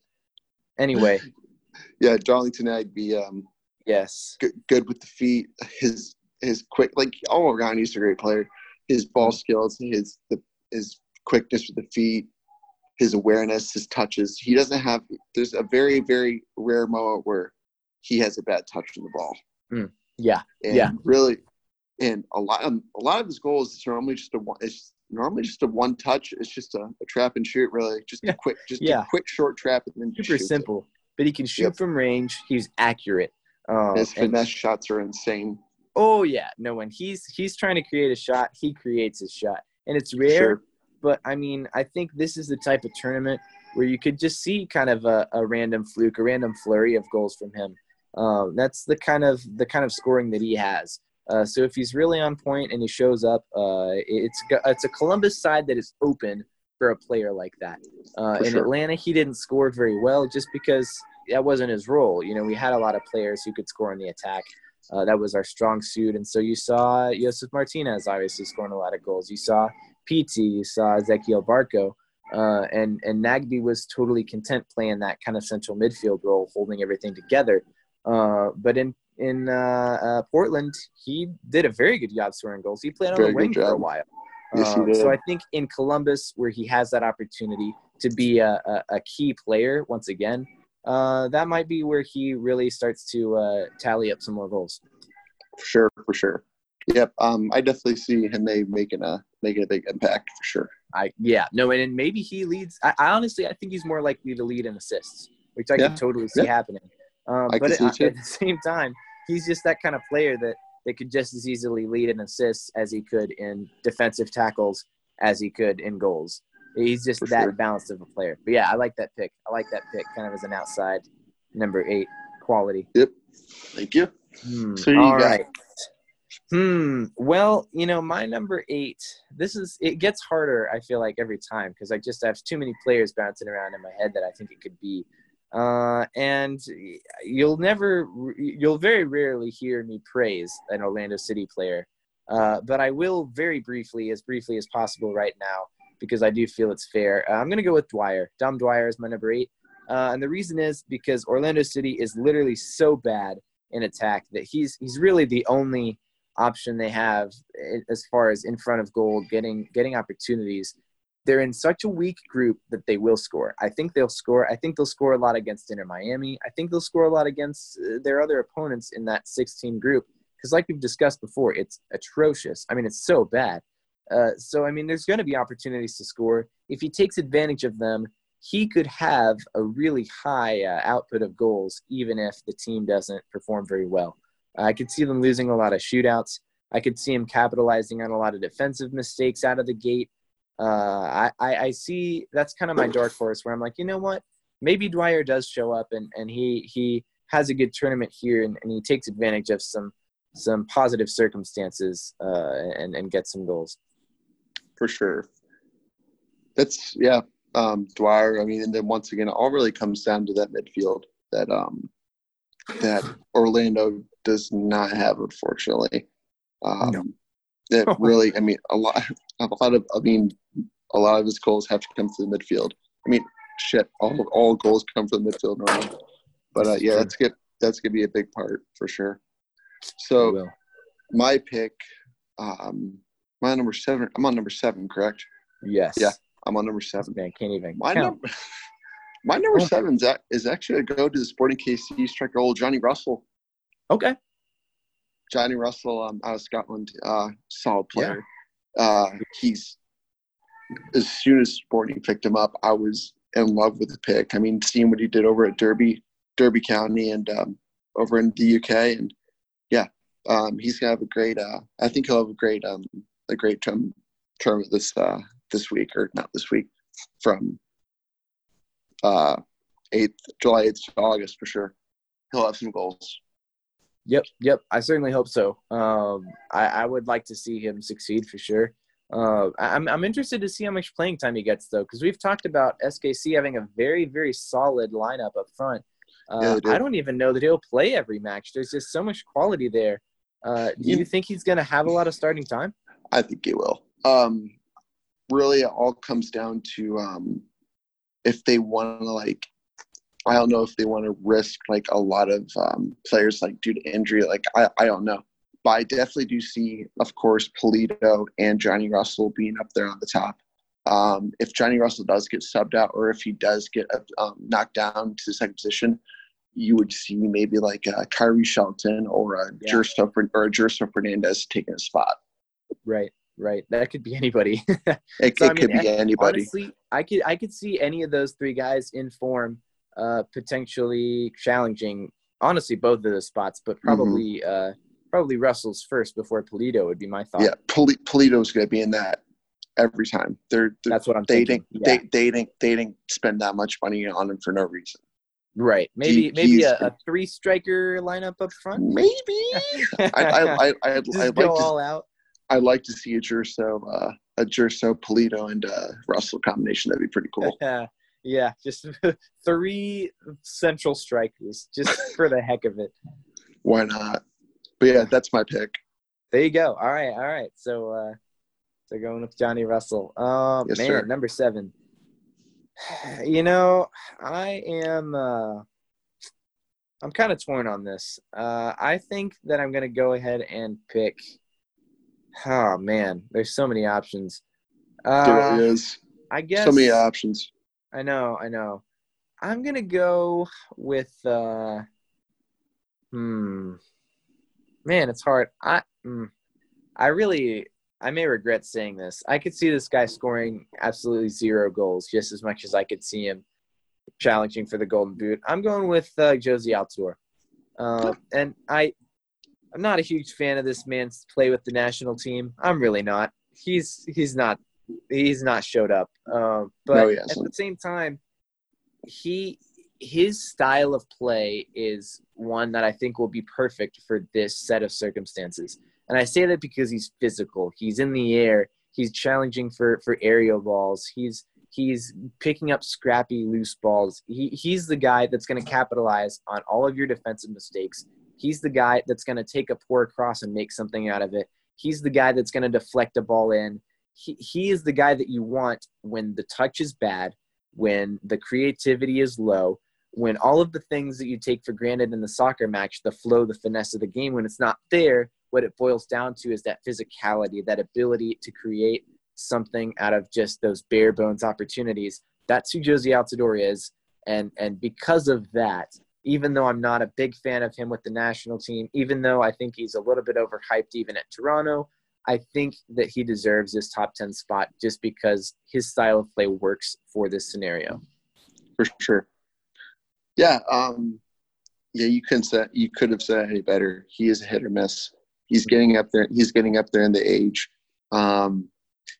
Anyway, Yeah, Darlington Nagbe. Um, yes. good, good with the feet. His his quick, like all around, he's a great player. His ball skills, his the, his quickness with the feet, his awareness, his touches. He doesn't have. There's a very very rare moment where he has a bad touch on the ball. Yeah. And Yeah. really, and a lot um, a lot of his goals is normally just a one. It's normally just a one touch. It's just a, a trap and shoot. Really, just Yeah. a quick, just Yeah. a quick short trap and then Super shoots it. simple, but he can shoot Yep. from range. He's accurate. Um, His and- finesse shots are insane. oh yeah, no. When he's he's trying to create a shot, he creates his shot, and it's rare. Sure. But I mean, I think this is the type of tournament where you could just see kind of a, a random fluke, a random flurry of goals from him. Um, that's the kind of the kind of scoring that he has. Uh, so if he's really on point and he shows up, uh, it's it's a Columbus side that is open for a player like that. Uh, in sure. Atlanta, he didn't score very well just because that wasn't his role. You know, we had a lot of players who could score in the attack. Uh, that was our strong suit, and so you saw Josef Martinez obviously scoring a lot of goals. You saw Pity, you saw Ezequiel Barco, uh, and and Nagbe was totally content playing that kind of central midfield role, holding everything together. Uh, but in in uh, uh, Portland, he did a very good job scoring goals. He played on Very the wing for a while. Yes, Um. So I think in Columbus, where he has that opportunity to be a, a, a key player once again, uh, that might be where he really starts to uh, tally up some more goals. for sure, for sure. Yep. Um, I definitely see him making a making a big impact for sure. I yeah no, and, and maybe he leads. I, I honestly I think he's more likely to lead in assists, which I Yeah. can totally see Yeah. happening. Um, but at, it at the same time, he's just that kind of player that that could just as easily lead in assists as he could in defensive tackles as he could in goals. He's just For that sure. balanced of a player. But yeah, I like that pick. I like that pick, kind of as an outside number eight quality. Yep. Thank you. Hmm. So you All right. Hmm. Well, you know, my number eight. This is it gets harder. I feel like every time because I just have too many players bouncing around in my head that I think it could be. Uh, and you'll never, you'll very rarely hear me praise an Orlando City player. Uh, but I will very briefly, as briefly as possible, right now because I do feel it's fair. Uh, I'm going to go with Dwyer. Dom Dwyer is my number eight. Uh, and the reason is because Orlando City is literally so bad in attack that he's he's really the only option they have as far as in front of goal, getting getting opportunities. They're in such a weak group that they will score. I think they'll score. I think they'll score a lot against Inter Miami. I think they'll score a lot against uh, their other opponents in that 16 group. Because, like we've discussed before, it's atrocious. I mean, it's so bad. Uh, so, I mean, there's going to be opportunities to score. If he takes advantage of them, he could have a really high uh, output of goals, even if the team doesn't perform very well. I could see them losing a lot of shootouts. I could see him capitalizing on a lot of defensive mistakes out of the gate. Uh, I, I, I see that's kind of my dark horse where I'm like, you know what? Maybe Dwyer does show up and, and he, he has a good tournament here and, and he takes advantage of some some positive circumstances uh, and, and gets some goals. for sure. That's yeah, um, Dwyer. I mean, and then once again, it all really comes down to that midfield that um, that Orlando does not have, unfortunately. Um, No. That really, I mean, a lot, a lot of, I mean, a lot of his goals have to come through the midfield. I mean, shit, all all goals come from the midfield normally. But uh, yeah, that's good. That's gonna be a big part for sure. So my pick, um, my number seven. I'm on number seven, correct? Yes. Yeah. I'm on number seven. Man, can't even My count. number, my number Oh. seven is, is actually a go to the Sporting KC striker, old Johnny Russell. Okay. Johnny Russell, um, out of Scotland, uh, solid player. Uh, he's as soon as Sporting picked him up, I was in love with the pick. I mean, seeing what he did over at Derby, Derby County, and um, over in the UK, and yeah, um, he's gonna have a great. Uh, I think he'll have a great, um, a great term term this uh, this week or not this week from uh, 8th, July 8th to August for sure. He'll have some goals. Yep, yep. I certainly hope so. Um, I, I would like to see him succeed for sure. Uh, I'm I'm interested to see how much playing time he gets though, because we've talked about SKC having a very very solid lineup up front. Uh, yeah, I don't even know that he'll play every match. There's just so much quality there. Uh, do you think he's going to have a lot of starting time? I think he will. Um, really, it all comes down to um, if they want to like I don't know if they want to risk like a lot of um, players like due to injury. Like I, I don't know, but I definitely do see, of course, Pulido and Johnny Russell being up there on the top. Um, if Johnny Russell does get subbed out, or if he does get um, knocked down to the second position, you would see maybe like a Khiry Shelton or a yeah. Gerso or a Gerso Fernandez taking a spot. Right, right. That could be anybody. it, so, it could mean, be anybody. Honestly, I could I could see any of those three guys in form uh, potentially challenging. Honestly, both of those spots, but mm-hmm. probably mm-hmm. uh, probably Russell's first before Pulido would be my thought. Yeah, Pol- Pulido's going to be in that every time. They're, they're that's what I'm. Didn't, yeah. they, they didn't they didn't spend that much money on him for no reason. Right. Maybe he, maybe a, a, three striker lineup up front. Maybe. I I I I I'd, I'd go like all to, out. I'd like to see a Gerso uh, a Gerso Pulido and uh, Russell combination. That'd be pretty cool. Yeah, just three central strikers, just for the heck of it. Why not? But yeah, that's my pick. There you go. All right, all right. So, uh, so going with Johnny Russell. Um, yes, man, sir. number seven. You know, I am. Uh, I'm kind of torn on this. Uh, I think that I'm going to go ahead and pick. Oh man, there's so many options. Uh, there is. I guess so many options. I know, I know. I'm gonna go with uh hmm. Man, it's hard. I mm, I really I may regret saying this. I could see this guy scoring absolutely zero goals just as much as I could see him challenging for the golden boot. I'm going with uh, Jozy Altidore. Uh, and I I'm not a huge fan of this man's play with the national team. I'm really not. He's he's not he's not showed up. Uh, but no, at the same time, he his style of play is one that I think will be perfect for this set of circumstances. And I say that because he's physical. He's in the air. He's challenging for for aerial balls. He's he's picking up scrappy loose balls. He he's the guy that's going to capitalize on all of your defensive mistakes. He's the guy that's going to take a poor cross and make something out of it. He's the guy that's going to deflect a ball in he, he is the guy that you want when the touch is bad, when the creativity is low, when all of the things that you take for granted in the soccer match, the flow, the finesse of the game, when it's not there, what it boils down to is that physicality, that ability to create something out of just those bare bones opportunities. That's who Jozy Altidore is. And, and because of that, even though I'm not a big fan of him with the national team, even though I think he's a little bit overhyped even at Toronto, I think that he deserves this top 10 spot just because his style of play works for this scenario. For sure. Yeah. Um, yeah, you couldn't say, you could have said any better. He is a hit or miss. He's getting up there. He's getting up there in the age. Um,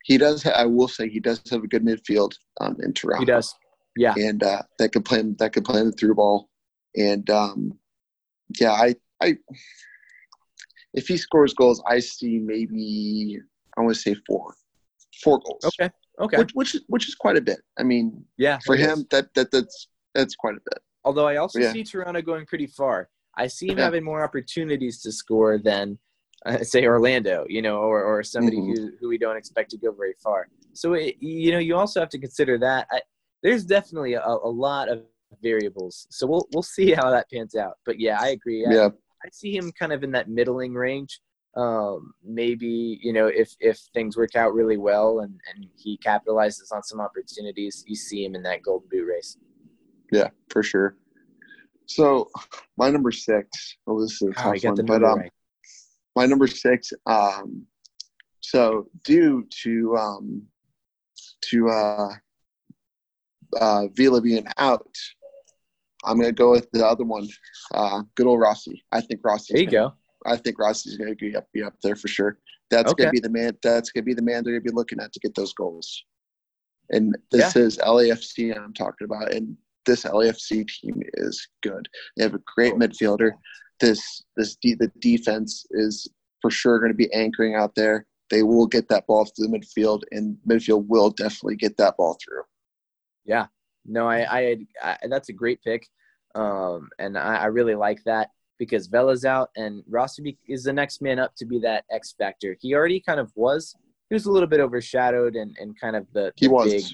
he does. Ha- I will say he does have a good midfield um, in Toronto. He does. Yeah. And uh, that could play him. that could play in the through ball. And um, yeah, I I if he scores goals, I see maybe I want to say four, four goals. Okay. Okay. Which which, which is quite a bit. I mean, yeah, for him is. that that that's that's quite a bit. Although I also yeah. see Toronto going pretty far. I see him yeah. having more opportunities to score than uh, say Orlando, you know, or or somebody mm-hmm. who who we don't expect to go very far. So it, you know, you also have to consider that. I, there's definitely a, a lot of variables. So we'll we'll see how that pans out. But yeah, I agree. Yeah. I see him kind of in that middling range. Um, maybe you know if if things work out really well and and he capitalizes on some opportunities, you see him in that golden boot race. Yeah, for sure. So my number six. Well, this is a tough oh, one, but um, right. my number six. Um, so due to um, to uh, uh, Villa being out, I'm going to go with the other one, uh, good old Rossi. I think Rossi. There you gonna, go. I think Rossi's going to be up, there for sure. That's okay. going to be the man. That's going to be the man they're going to be looking at to get those goals. And this yeah. is LAFC I'm talking about. And this LAFC team is good. They have a great midfielder. This this de- the defense is for sure going to be anchoring out there. They will get that ball through the midfield, and midfield will definitely get that ball through. Yeah, no, I, I, I that's a great pick, um, and I, I really like that because Vela's out and Rossi is the next man up to be that X factor. He already kind of was. He was a little bit overshadowed and, and kind of the, the He was. big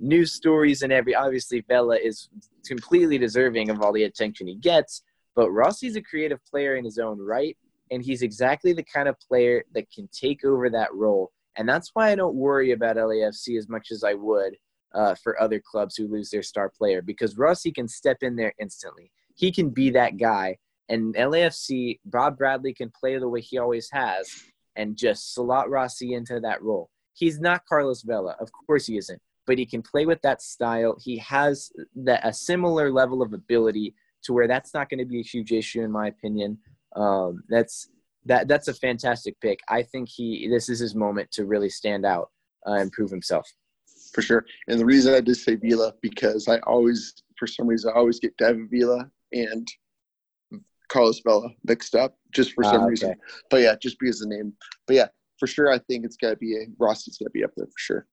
news stories and every. Obviously, Vela is completely deserving of all the attention he gets, but Rossi's a creative player in his own right, and he's exactly the kind of player that can take over that role. And that's why I don't worry about LAFC as much as I would uh, for other clubs who lose their star player because Rossi can step in there instantly. He can be that guy. And LAFC, Bob Bradley can play the way he always has and just slot Rossi into that role. He's not Carlos Vela. Of course he isn't. But he can play with that style. He has that a similar level of ability to where that's not going to be a huge issue in my opinion. Um, that's that that's a fantastic pick. I think he this is his moment to really stand out uh, and prove himself. For sure. And the reason I did say Vila because I always, for some reason, I always get David Villa and Carlos Vela mixed up just for some Ah, reason. But yeah, just because the name. But yeah, for sure, I think it's got to be a Rossi's got to be up there for sure.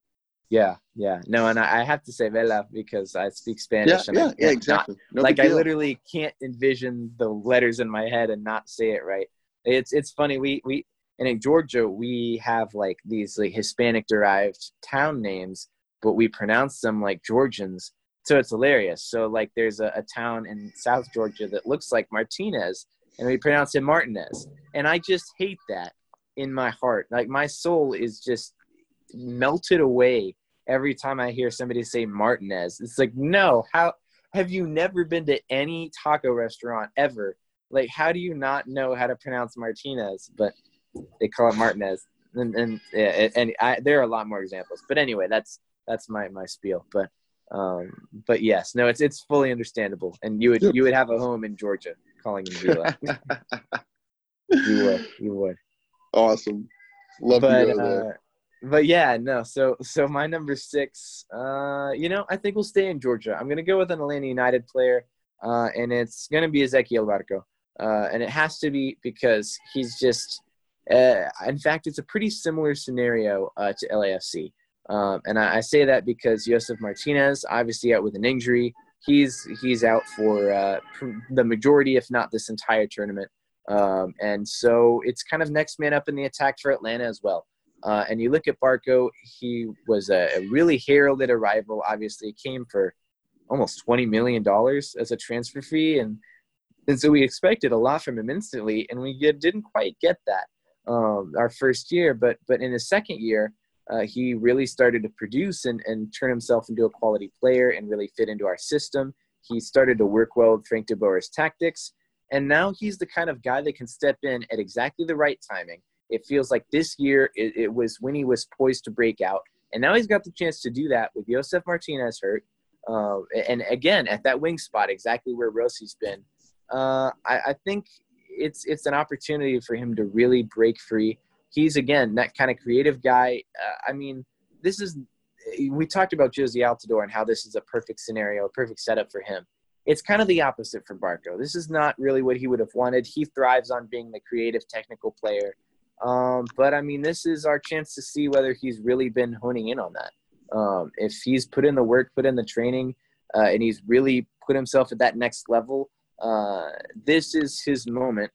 Yeah, yeah. No, and I, I have to say Vela because I speak Yeah, Spanish. and I yeah, can't yeah, exactly. No like I literally can't envision the letters in my head and not say it right. It's it's funny. We we and in Georgia we have like these like Hispanic derived town names, but we pronounce them like Georgians. So it's hilarious. So like there's a, a town in South Georgia that looks like Martinez, and we pronounce it Martinez. And I just hate that in my heart. Like my soul is just melted away every time I hear somebody say Martinez. It's like, no, how have you never been to any taco restaurant ever? Like, how do you not know how to pronounce Martinez? But they call it Martinez, and, and yeah, and I, there are a lot more examples. But anyway, that's that's my my spiel. But um, but yes, no, it's it's fully understandable, and you would you would have a home in Georgia calling him Vila. you would, you would awesome. Love but there. uh, but yeah, no. So so my number six, uh, you know, I think we'll stay in Georgia. I'm gonna go with an Atlanta United player, uh, and it's gonna be Ezequiel Barco, uh, and it has to be because he's just. Uh, in fact, it's a pretty similar scenario uh, to LAFC, um, and I, I say that because Josef Martinez, obviously out with an injury, he's he's out for uh, the majority, if not this entire tournament. Um, and so it's kind of next man up in the attack for Atlanta as well. Uh, and you look at Barco, he was a, a really heralded arrival. Obviously, came for almost $20 million as a transfer fee. And, and so we expected a lot from him instantly, and we get, didn't quite get that um, our first year. But, but in his second year, uh, he really started to produce and, and turn himself into a quality player and really fit into our system. He started to work well with Frank de Boer's tactics. And now he's the kind of guy that can step in at exactly the right timing. It feels like this year it, it was when he was poised to break out. And now he's got the chance to do that with Josef Martinez hurt. Uh, and again, at that wing spot, exactly where Rossi's been. Uh, I, I think it's it's an opportunity for him to really break free. He's again that kind of creative guy. Uh, I mean, this is we talked about Jozy Altidore and how this is a perfect scenario, a perfect setup for him. It's kind of the opposite for Barco. This is not really what he would have wanted. He thrives on being the creative, technical player. Um, but I mean, this is our chance to see whether he's really been honing in on that. Um, if he's put in the work, put in the training, uh, and he's really put himself at that next level, uh, this is his moment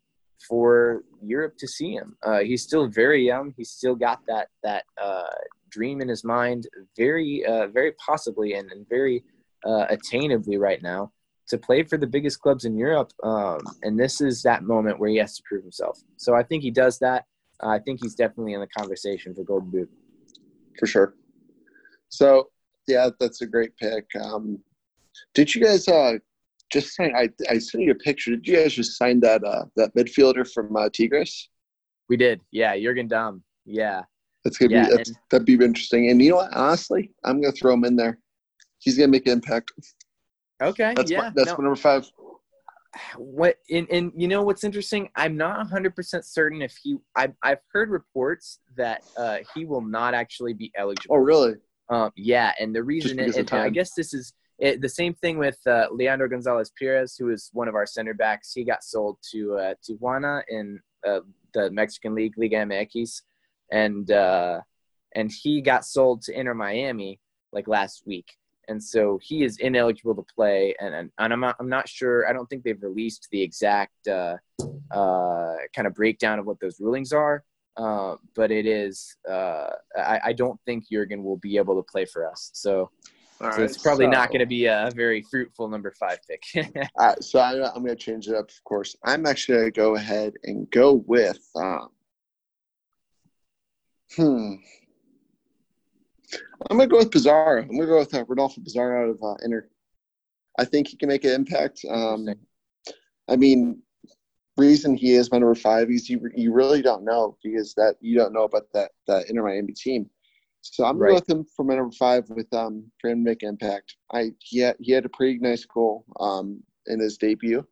for Europe to see him. Uh, he's still very young. He's still got that that uh, dream in his mind, very uh, very possibly and, and very uh, attainably right now to play for the biggest clubs in Europe. Um, and this is that moment where he has to prove himself. So I think he does that. Uh, I think he's definitely in the conversation for Golden Boot. for sure. So yeah, that's a great pick. Um, did you guys uh, just saying, I I sent you a picture. Did you guys just sign that uh, that midfielder from uh, Tigres? We did, yeah. Jurgen Damm, yeah. That's gonna Yeah, be that's, and- that'd be interesting. And you know what? Honestly, I'm gonna throw him in there. He's gonna make an impact. Okay, That's yeah. my, that's no. my number five. what and, and you know what's interesting i'm not 100% certain if he I've, I've heard reports that uh, he will not actually be eligible Oh really? um, yeah and the reason because and, i guess this is it, the same thing with uh, Leandro Gonzalez Pirez, who is one of our center backs. He got sold to uh, Tijuana in uh, the Mexican League, Liga MX, and uh, and he got sold to Inter Miami like last week, and so he is ineligible to play. And and, and I'm not I'm not sure. I don't think they've released the exact uh, uh, kind of breakdown of what those rulings are. Uh, but it is. Uh, I, I don't think Jurgen will be able to play for us. So, so right, it's probably so- not going to be a very fruitful number five pick. All right, so I, I'm going to change it up, of course. I'm actually going to go ahead and go with. Um, hmm. I'm going to go with Pizarro. I'm going to go with uh, Rodolfo Pizarro out of uh, Inter. I think he can make an impact. Um, I mean, reason he is my number five is you, you really don't know because that you don't know about that that Inter Miami team. So I'm Right. with him for my number five with um him to make impact. I he had, he had a pretty nice goal um in his debut.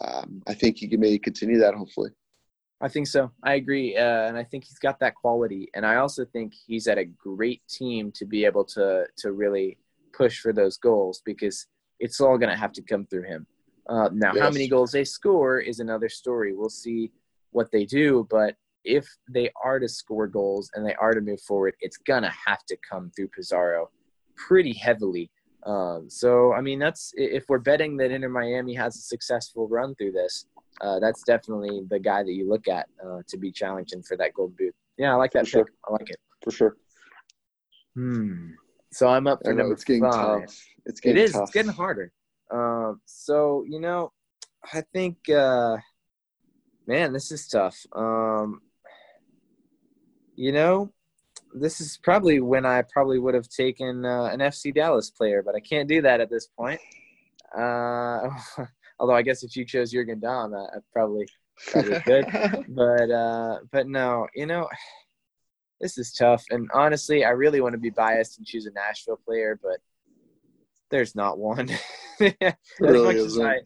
Um, I think he can maybe continue that hopefully. I think so. I agree, uh, and I think he's got that quality. And I also think he's at a great team to be able to to really push for those goals because it's all going to have to come through him. Uh, now, how many goals they score is another story. We'll see what they do, but if they are to score goals and they are to move forward, it's gonna have to come through Pizarro pretty heavily. Um, so, I mean, that's if we're betting that Inter Miami has a successful run through this, uh, that's definitely the guy that you look at uh, to be challenging for that gold boot. Yeah, I like that For sure. I like it. For sure. Hmm. So I'm up for know number it's getting five. tough. It's It getting is. tough. It's getting harder. Um, so you know, I think, uh, man, this is tough. Um, you know, this is probably when I probably would have taken uh, an FC Dallas player, but I can't do that at this point. Uh, although I guess if you chose Jurgen Damm, I, I probably probably could. but uh, but no, you know, this is tough. And honestly, I really want to be biased and choose a Nashville player, but there's not one. as Really much as isn't. I,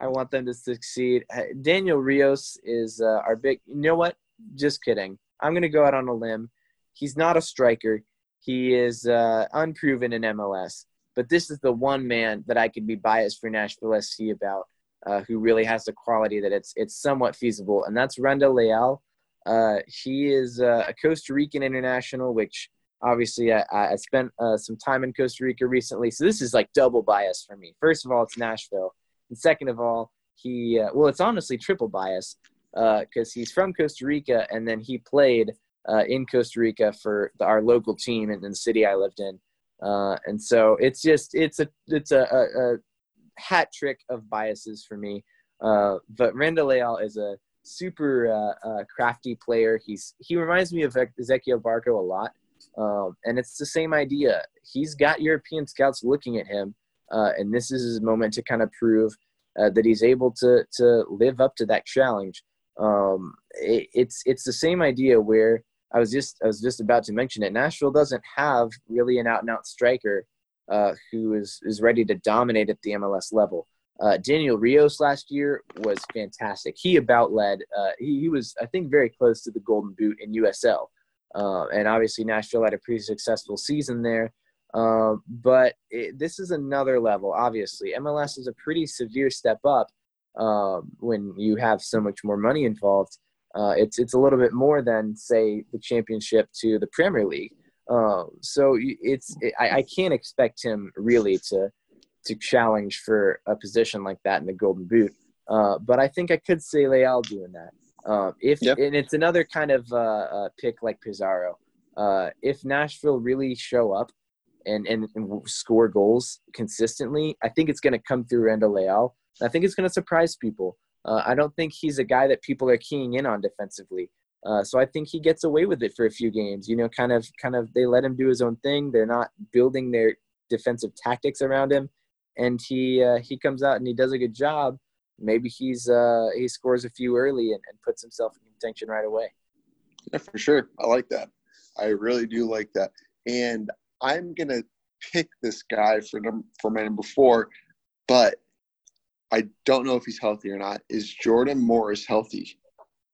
I want them to succeed. Daniel Rios is uh, our big. You know what? Just kidding. I'm gonna go out on a limb. He's not a striker. He is uh, unproven in MLS. But this is the one man that I could be biased for Nashville SC about, uh, who really has the quality that it's it's somewhat feasible, and that's Randall Leal. Uh, he is uh, a Costa Rican international, which obviously I, I spent uh, some time in Costa Rica recently, so this is like double bias for me. First of all, it's Nashville, and second of all, he uh, well, it's honestly triple bias because he's from Costa Rica, and then he played uh, in Costa Rica for the, our local team in, the city I lived in, uh, and so it's just it's a it's a, a, a hat trick of biases for me. Uh, but Randall Leal is a super uh, uh, crafty player. He's he reminds me of Ezequiel Barco a lot, um, and it's the same idea. He's got European scouts looking at him, uh, and this is his moment to kind of prove uh, that he's able to to live up to that challenge. Um, it, it's it's the same idea where I was just I was just about to mention it. Nashville doesn't have really an out and out striker uh, who is is ready to dominate at the MLS level. Uh, Daniel Rios last year was fantastic. He about led. Uh, he, he was, I think, very close to the Golden Boot in USL. Uh, and obviously, Nashville had a pretty successful season there. Uh, but it, this is another level, obviously. MLS is a pretty severe step up um, when you have so much more money involved. Uh, it's, it's a little bit more than, say, the championship to the Premier League. Um, so it's I, I can't expect him really to to challenge for a position like that in the Golden Boot. Uh, but I think I could say Leal doing that. Uh, if Yep. and it's another kind of uh, uh, pick like Pizarro. Uh, if Nashville really show up and, and, and score goals consistently, I think it's going to come through Randall Leal. I think it's going to surprise people. Uh, I don't think he's a guy that people are keying in on defensively. Uh, so I think he gets away with it for a few games. You know, kind of, kind of, they let him do his own thing. They're not building their defensive tactics around him, and he uh, he comes out and he does a good job. Maybe he's uh, he scores a few early and, and puts himself in contention right away. Yeah, for sure. I like that. I really do like that. And I'm gonna pick this guy for num- for my number four, but I don't know if he's healthy or not. Is Jordan Morris healthy?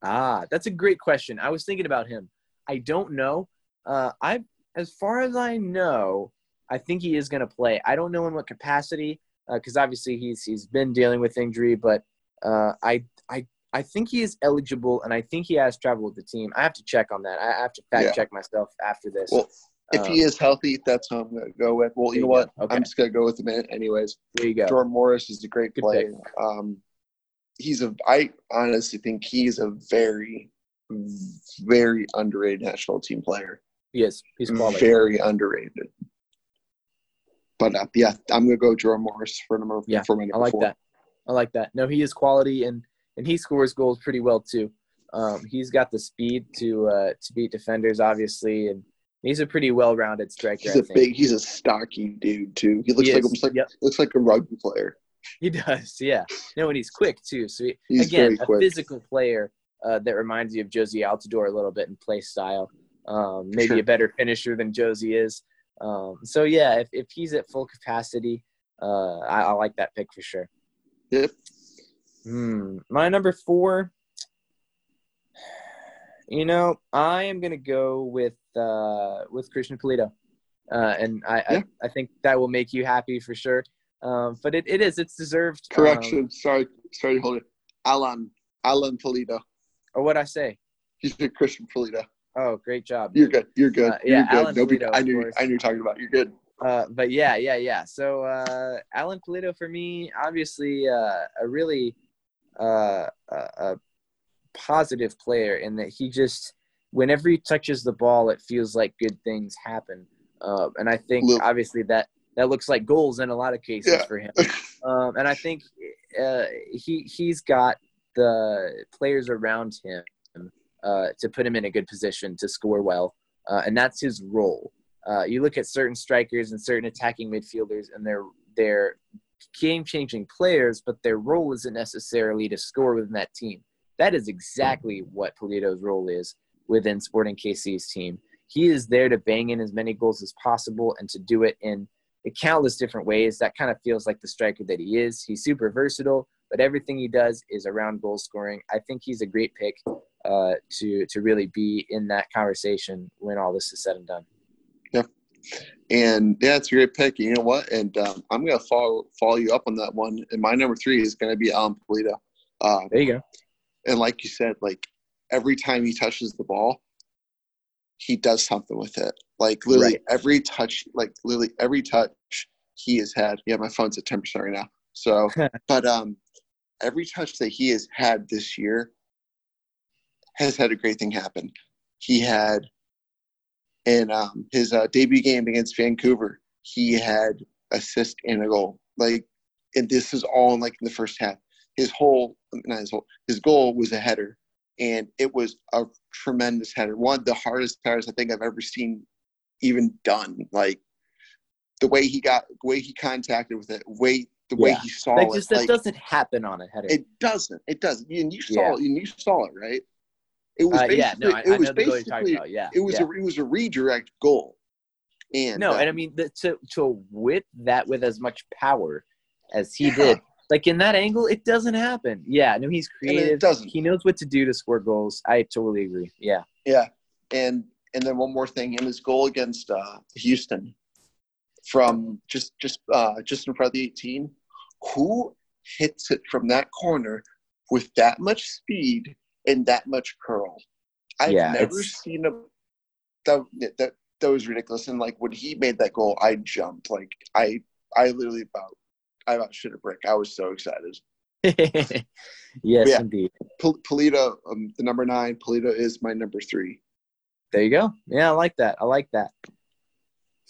Ah, that's a great question. I was thinking about him. I don't know. Uh, I, as far as I know, I think he is going to play. I don't know in what capacity, because uh, obviously he's he's been dealing with injury, but uh, I I I think he is eligible, and I think he has traveled with the team. I have to check on that. I have to fact yeah. check myself after this. Well, if um, he is healthy, that's who I'm going to go with. Well, you know what? Okay. I'm just going to go with him anyways. There you go. Jordan Morris is a great Good player. Um, he's a. I honestly think he's a very, very underrated national team player. He. He's quality. Very underrated. But uh, yeah, I'm gonna go Jordan Morris for number. Yeah, for my number I like four. that. I like that. No, he is quality and and he scores goals pretty well too. Um, he's got the speed to uh, to beat defenders, obviously, and he's a pretty well-rounded striker. He's a big, he's a stocky dude too. He looks he like almost like yep. looks like a rugby player. He does, yeah. No, and he's quick too. So he, again, a physical player uh, that reminds you of Jozy Altidore a little bit in play style. Um, maybe sure. a better finisher than Jozy is. Um, so yeah, if, if he's at full capacity, uh, I, I like that pick for sure. Yep. Hmm. My number four. You know, I am gonna go with uh, with Christian Pulido, uh, and I, yeah. I, I think that will make you happy for sure. Um, but it, it is it's deserved. Correction. Um, sorry, sorry, hold it. Alan Alan Pulido. Or what I say? He's a Christian Pulido. Oh, great job. You're good. You're good. Uh, yeah, You're good. Alan I knew I knew you're talking about. You're good. Uh, but yeah, yeah, yeah. So uh, Alan Pulido for me, obviously uh, a really uh, a positive player in that he just whenever he touches the ball, it feels like good things happen. Uh, and I think obviously that that looks like goals in a lot of cases yeah. for him. Um, and I think uh, he he's got the players around him uh, to put him in a good position to score well, uh, and that's his role. Uh, you look at certain strikers and certain attacking midfielders, and they're they're game-changing players, but their role isn't necessarily to score within that team. That is exactly what Pulido's role is within Sporting KC's team. He is there to bang in as many goals as possible and to do it in countless different ways. That kind of feels like the striker that he is. He's super versatile, but everything he does is around goal scoring. I think he's a great pick uh, to to really be in that conversation when all this is said and done. Yeah, and yeah, it's a great pick. You know what? And um, I'm gonna follow follow you up on that one. And my number three is gonna be Alan Pulido. Um, there you go. And like you said, like every time he touches the ball, he does something with it. Like literally right. every touch, like literally every touch he has had. Yeah, my phone's at ten percent right now. So, but um, every touch that he has had this year has had a great thing happen. He had in um, his uh, debut game against Vancouver, he had assist and a goal. Like, and this is all in like in the first half. His whole, not his whole, his goal was a header, and it was a tremendous header. One of the hardest headers I think I've ever seen, even done. Like the way he got, the way he contacted with it, way the yeah. way he saw like, just, it. That like, doesn't happen on a header. It doesn't. It doesn't. And you saw yeah. it. And you saw it, right? It was uh, basically, yeah, no, I, it was I basically, Yeah, it was yeah. a it was a redirect goal. And no, uh, and I mean the, to to whip that with as much power as he yeah. did, like in that angle, it doesn't happen. Yeah, no, he's creative. It doesn't. He knows what to do to score goals. I totally agree. Yeah. Yeah, and and then one more thing, in his goal against uh, Houston, from just just uh, just in front of the 18, who hits it from that corner with that much speed and that much curl. I've yeah, never it's... seen a that, that that was ridiculous. And like when he made that goal, I jumped. Like I I literally about I about shit a brick. I was so excited. yes, yeah, indeed. Pulido, um, the number nine. Pulido is my number three. There you go. Yeah, I like that. I like that.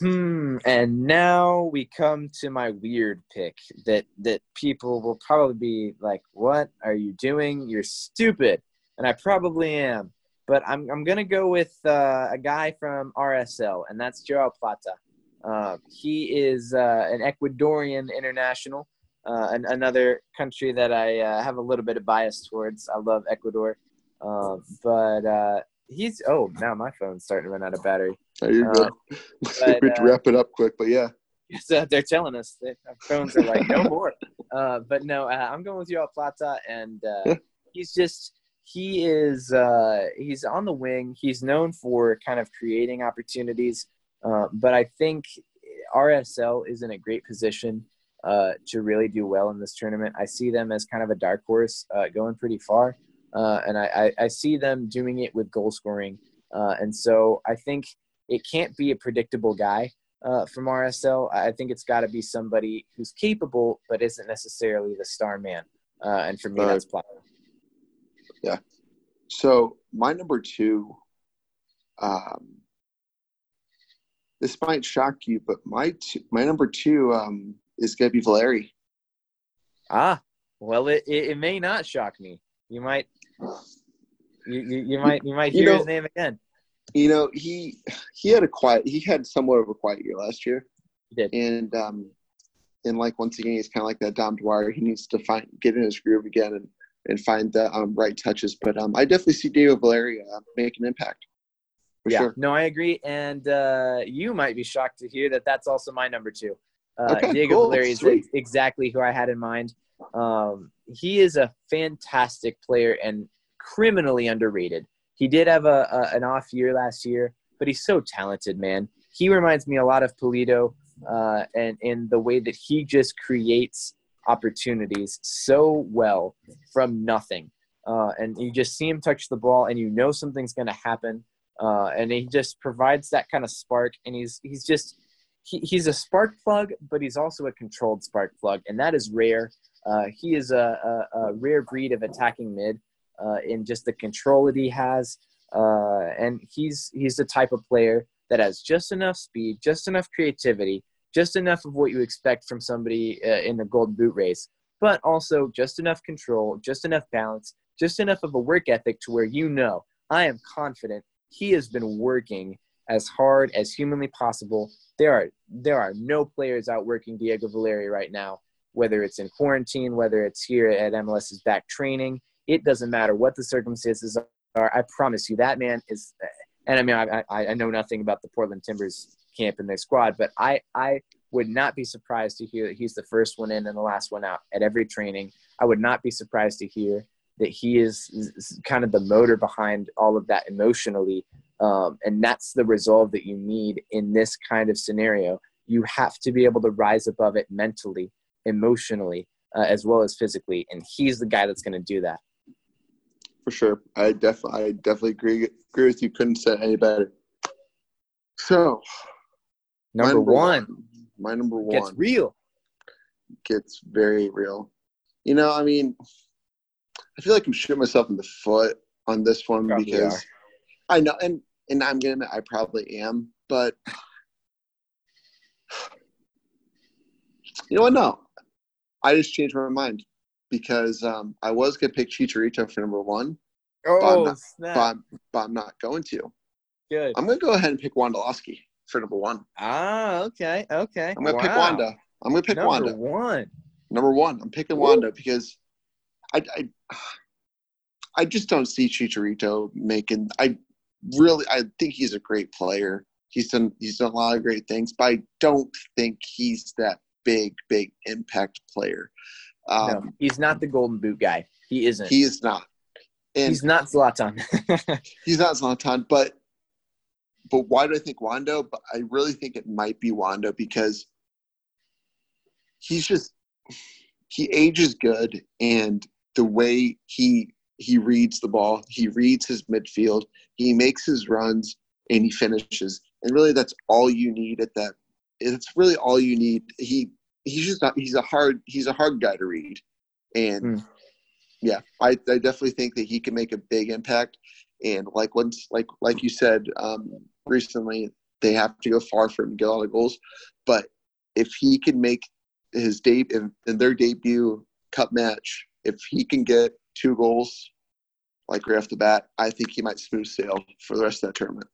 Hmm. And now we come to my weird pick that that people will probably be like, "What are you doing? You're stupid." and I probably am. But I'm I'm gonna go with uh, a guy from RSL, and that's Joao Plata. Uh, he is uh, an Ecuadorian international, uh, an, another country that I uh, have a little bit of bias towards. I love Ecuador, um, but uh, he's oh now my phone's starting to run out of battery. Oh, you're good. But, we wrap it up quick, but yeah. So they're telling us that our phones are like no more. but no, I'm going with Joao Plata, and he's just he is uh, he's on the wing. He's known for kind of creating opportunities, uh, but I think RSL is in a great position uh, to really do well in this tournament. I see them as kind of a dark horse uh, going pretty far, uh, and I, I, I, see them doing it with goal scoring. Uh, and so I think it can't be a predictable guy uh, from RSL. I think it's got to be somebody who's capable but isn't necessarily the star man. Uh, and for me, that's Plata. Yeah. So my number two, um, this might shock you, but my two, my number two um, is going to be Valeri. Ah, well, it, it, it, may not shock me. You might you, you, you might you might hear you know, his name again. You know, he he had a quiet he had somewhat of a quiet year last year. He did. And um and like once again he's kinda like that Dom Dwyer. He needs to find get in his groove again and, and find the um, right touches. But um I definitely see Diego Valeri uh, make an impact. Yeah, sure. no, I agree. And uh, you might be shocked to hear that that's also my number two. Uh, okay, Diego cool. Valeri is Sweet. exactly who I had in mind. Um, he is a fantastic player and criminally underrated. He did have a, a, an off year last year, but he's so talented, man. He reminds me a lot of Pulido uh, and in the way that he just creates opportunities so well from nothing. Uh, and you just see him touch the ball, and you know something's going to happen. Uh, and he just provides that kind of spark, and he's he's just he, he's a spark plug, but he's also a controlled spark plug, and that is rare. Uh, he is a, a, a, rare breed of attacking mid uh, in just the control that he has, uh, and he's he's the type of player that has just enough speed, just enough creativity, just enough of what you expect from somebody uh, in the Golden Boot race, but also just enough control, just enough balance, just enough of a work ethic to where you know I am confident he has been working as hard as humanly possible. There are there are no players outworking Diego Valeri right now, whether it's in quarantine, whether it's here at MLS's back training. It doesn't matter what the circumstances are. I promise you, that man is. And I mean, I, I, I know nothing about the Portland Timbers camp and their squad, but I, I would not be surprised to hear that he's the first one in and the last one out at every training. I would not be surprised to hear that he is, is kind of the motor behind all of that emotionally um, and that's the resolve that you need in this kind of scenario. You have to be able to rise above it mentally, emotionally, uh, as well as physically. And he's the guy that's going to do that. For sure. I definitely, I definitely agree, agree with you. Couldn't say any better. So, number, number one, one, my number one gets real. Gets very real. You know, I mean, I feel like I'm shooting myself in the foot on this one Probably because are. I know, and and I'm gonna admit I probably am, but you know what? No, I just changed my mind because um, I was gonna pick Chicharito for number one. Oh, but I'm, not, snap. but, I'm, but I'm not going to. Good. I'm gonna go ahead and pick Wondolowski for number one. Ah, okay, okay. I'm gonna wow. pick Wondo. I'm gonna pick number Wondo. One. Number one. I'm picking Ooh. Wondo because I, I I just don't see Chicharito making. I really, I think he's a great player. He's done he's done a lot of great things, but I don't think he's that big, big impact player. Um, no, he's not the golden boot guy. He isn't. He is not. And he's not Zlatan. he's not Zlatan, but but why do I think Wondo? But I really think it might be Wondo because he's just he ages good and the way he he reads the ball, he reads his midfield, he makes his runs, and he finishes. And really, that's all you need at that. It's really all you need. He he's just not. He's a hard. He's a hard guy to read, and mm. yeah, I, I definitely think that he can make a big impact. And like once, like like you said um, recently, they have to go far for him to get all the goals. But if he can make his debut in, in their debut cup match, if he can get two goals, like right off the bat, I think he might smooth sail for the rest of that tournament.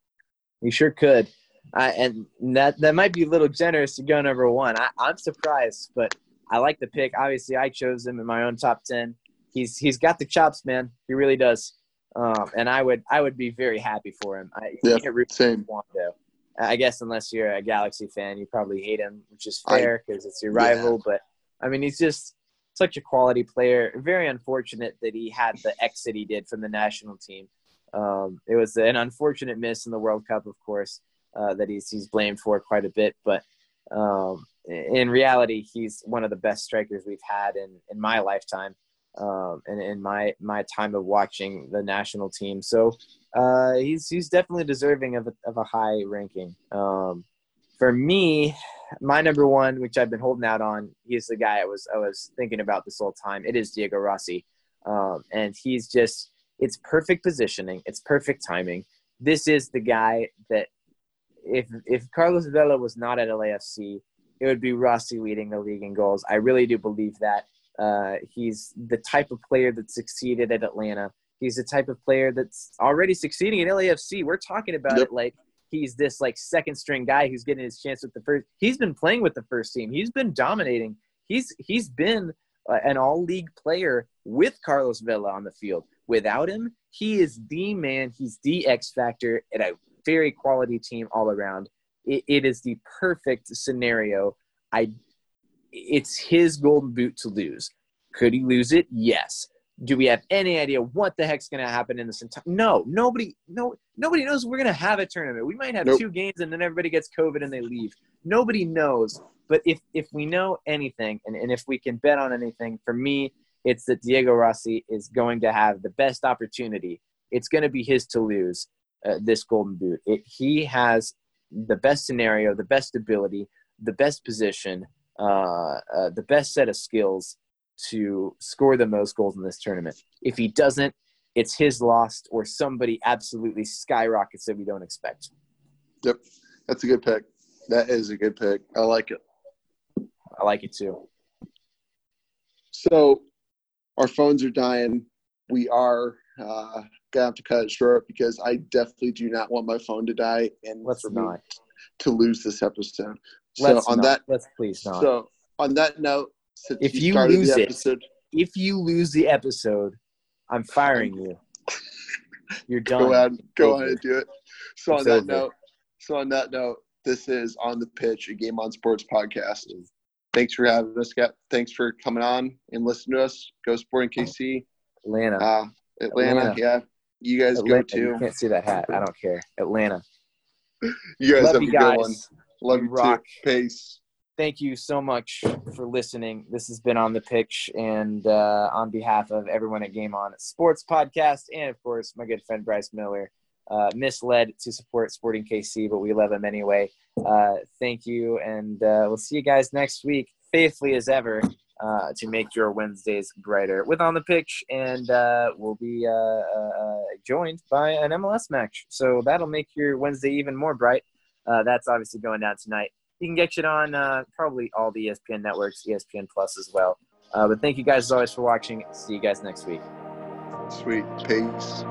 He sure could. I, and that that might be a little generous to go number one. I, I'm surprised, but I like the pick. Obviously, I chose him in my own top ten. He's he's got the chops, man. He really does. Um, and I would I would be very happy for him. I yeah, same. Wondo. I guess unless you're a Galaxy fan, you probably hate him, which is fair because it's your rival. Yeah. But I mean, he's just such a quality player. Very unfortunate that he had the exit he did from the national team. Um, it was an unfortunate miss in the World Cup, of course, uh, that he's he's blamed for quite a bit. But Um, in reality, he's one of the best strikers we've had in, in my lifetime um, and in my, my time of watching the national team. So uh, he's, he's definitely deserving of a, of a high ranking. Um, for me, my number one, which I've been holding out on, he's the guy I was I was thinking about this whole time. It is Diego Rossi, um, and he's just it's perfect positioning, it's perfect timing. This is the guy that if if Carlos Vela was not at LAFC, it would be Rossi leading the league in goals. I really do believe that. Uh, he's the type of player that succeeded at Atlanta. He's the type of player that's already succeeding at LAFC. We're talking about yep. it like he's this like second string guy who's getting his chance with the first. He's been playing with the first team. He's been dominating. He's he's been uh, an all league player with Carlos Vela on the field. Without him, he is the man. He's the X factor at a very quality team all around. it, it is the perfect scenario. I, it's his golden boot to lose. Could he lose it? Yes. Do we have any idea what the heck's going to happen in this entire? No, nobody, no, nobody knows we're going to have a tournament. We might have nope. two games and then everybody gets COVID and they leave. Nobody knows. But if if we know anything, and, and if we can bet on anything, for me, it's that Diego Rossi is going to have the best opportunity. It's going to be his to lose uh, this Golden Boot. It, he has the best scenario, the best ability, the best position, uh, uh, the best set of skills to score the most goals in this tournament. If he doesn't, it's his loss or somebody absolutely skyrockets that we don't expect. Yep, that's a good pick. That is a good pick. I like it. I like it too. So our phones are dying. We are uh, gonna have to cut it short because I definitely do not want my phone to die and Let's not. to lose this episode. Let's so on not. that, let's please not. So on that note, if you, you lose episode, it, if you lose the episode, I'm firing you. You're done. Go ahead, go and do it. So it's on that over. note, so on that note, this is on the pitch, a game on sports podcast thanks for having us. Cap. Thanks for coming on and listening to us. Go Sporting KC. Atlanta. Uh, Atlanta, Atlanta, yeah. You guys Atlanta, go too. You can't see that hat. I don't care. Atlanta. you guys Love have you a guys. good one. Love you, rock. too. Peace. Thank you so much for listening. This has been on the pitch, and uh, on behalf of everyone at Game On Sports Podcast, and of course my good friend Bryce Miller, uh, misled to support Sporting KC, but we love him anyway. Uh, thank you, and uh, we'll see you guys next week, faithfully as ever, uh, to make your Wednesdays brighter with On the Pitch, and uh, we'll be joined by an MLS match. So that'll make your Wednesday even more bright. that's obviously going down tonight. You can get it on uh, probably all the ESPN networks, ESPN Plus as well. Uh, but thank you guys as always for watching. See you guys next week. Sweet. Peace.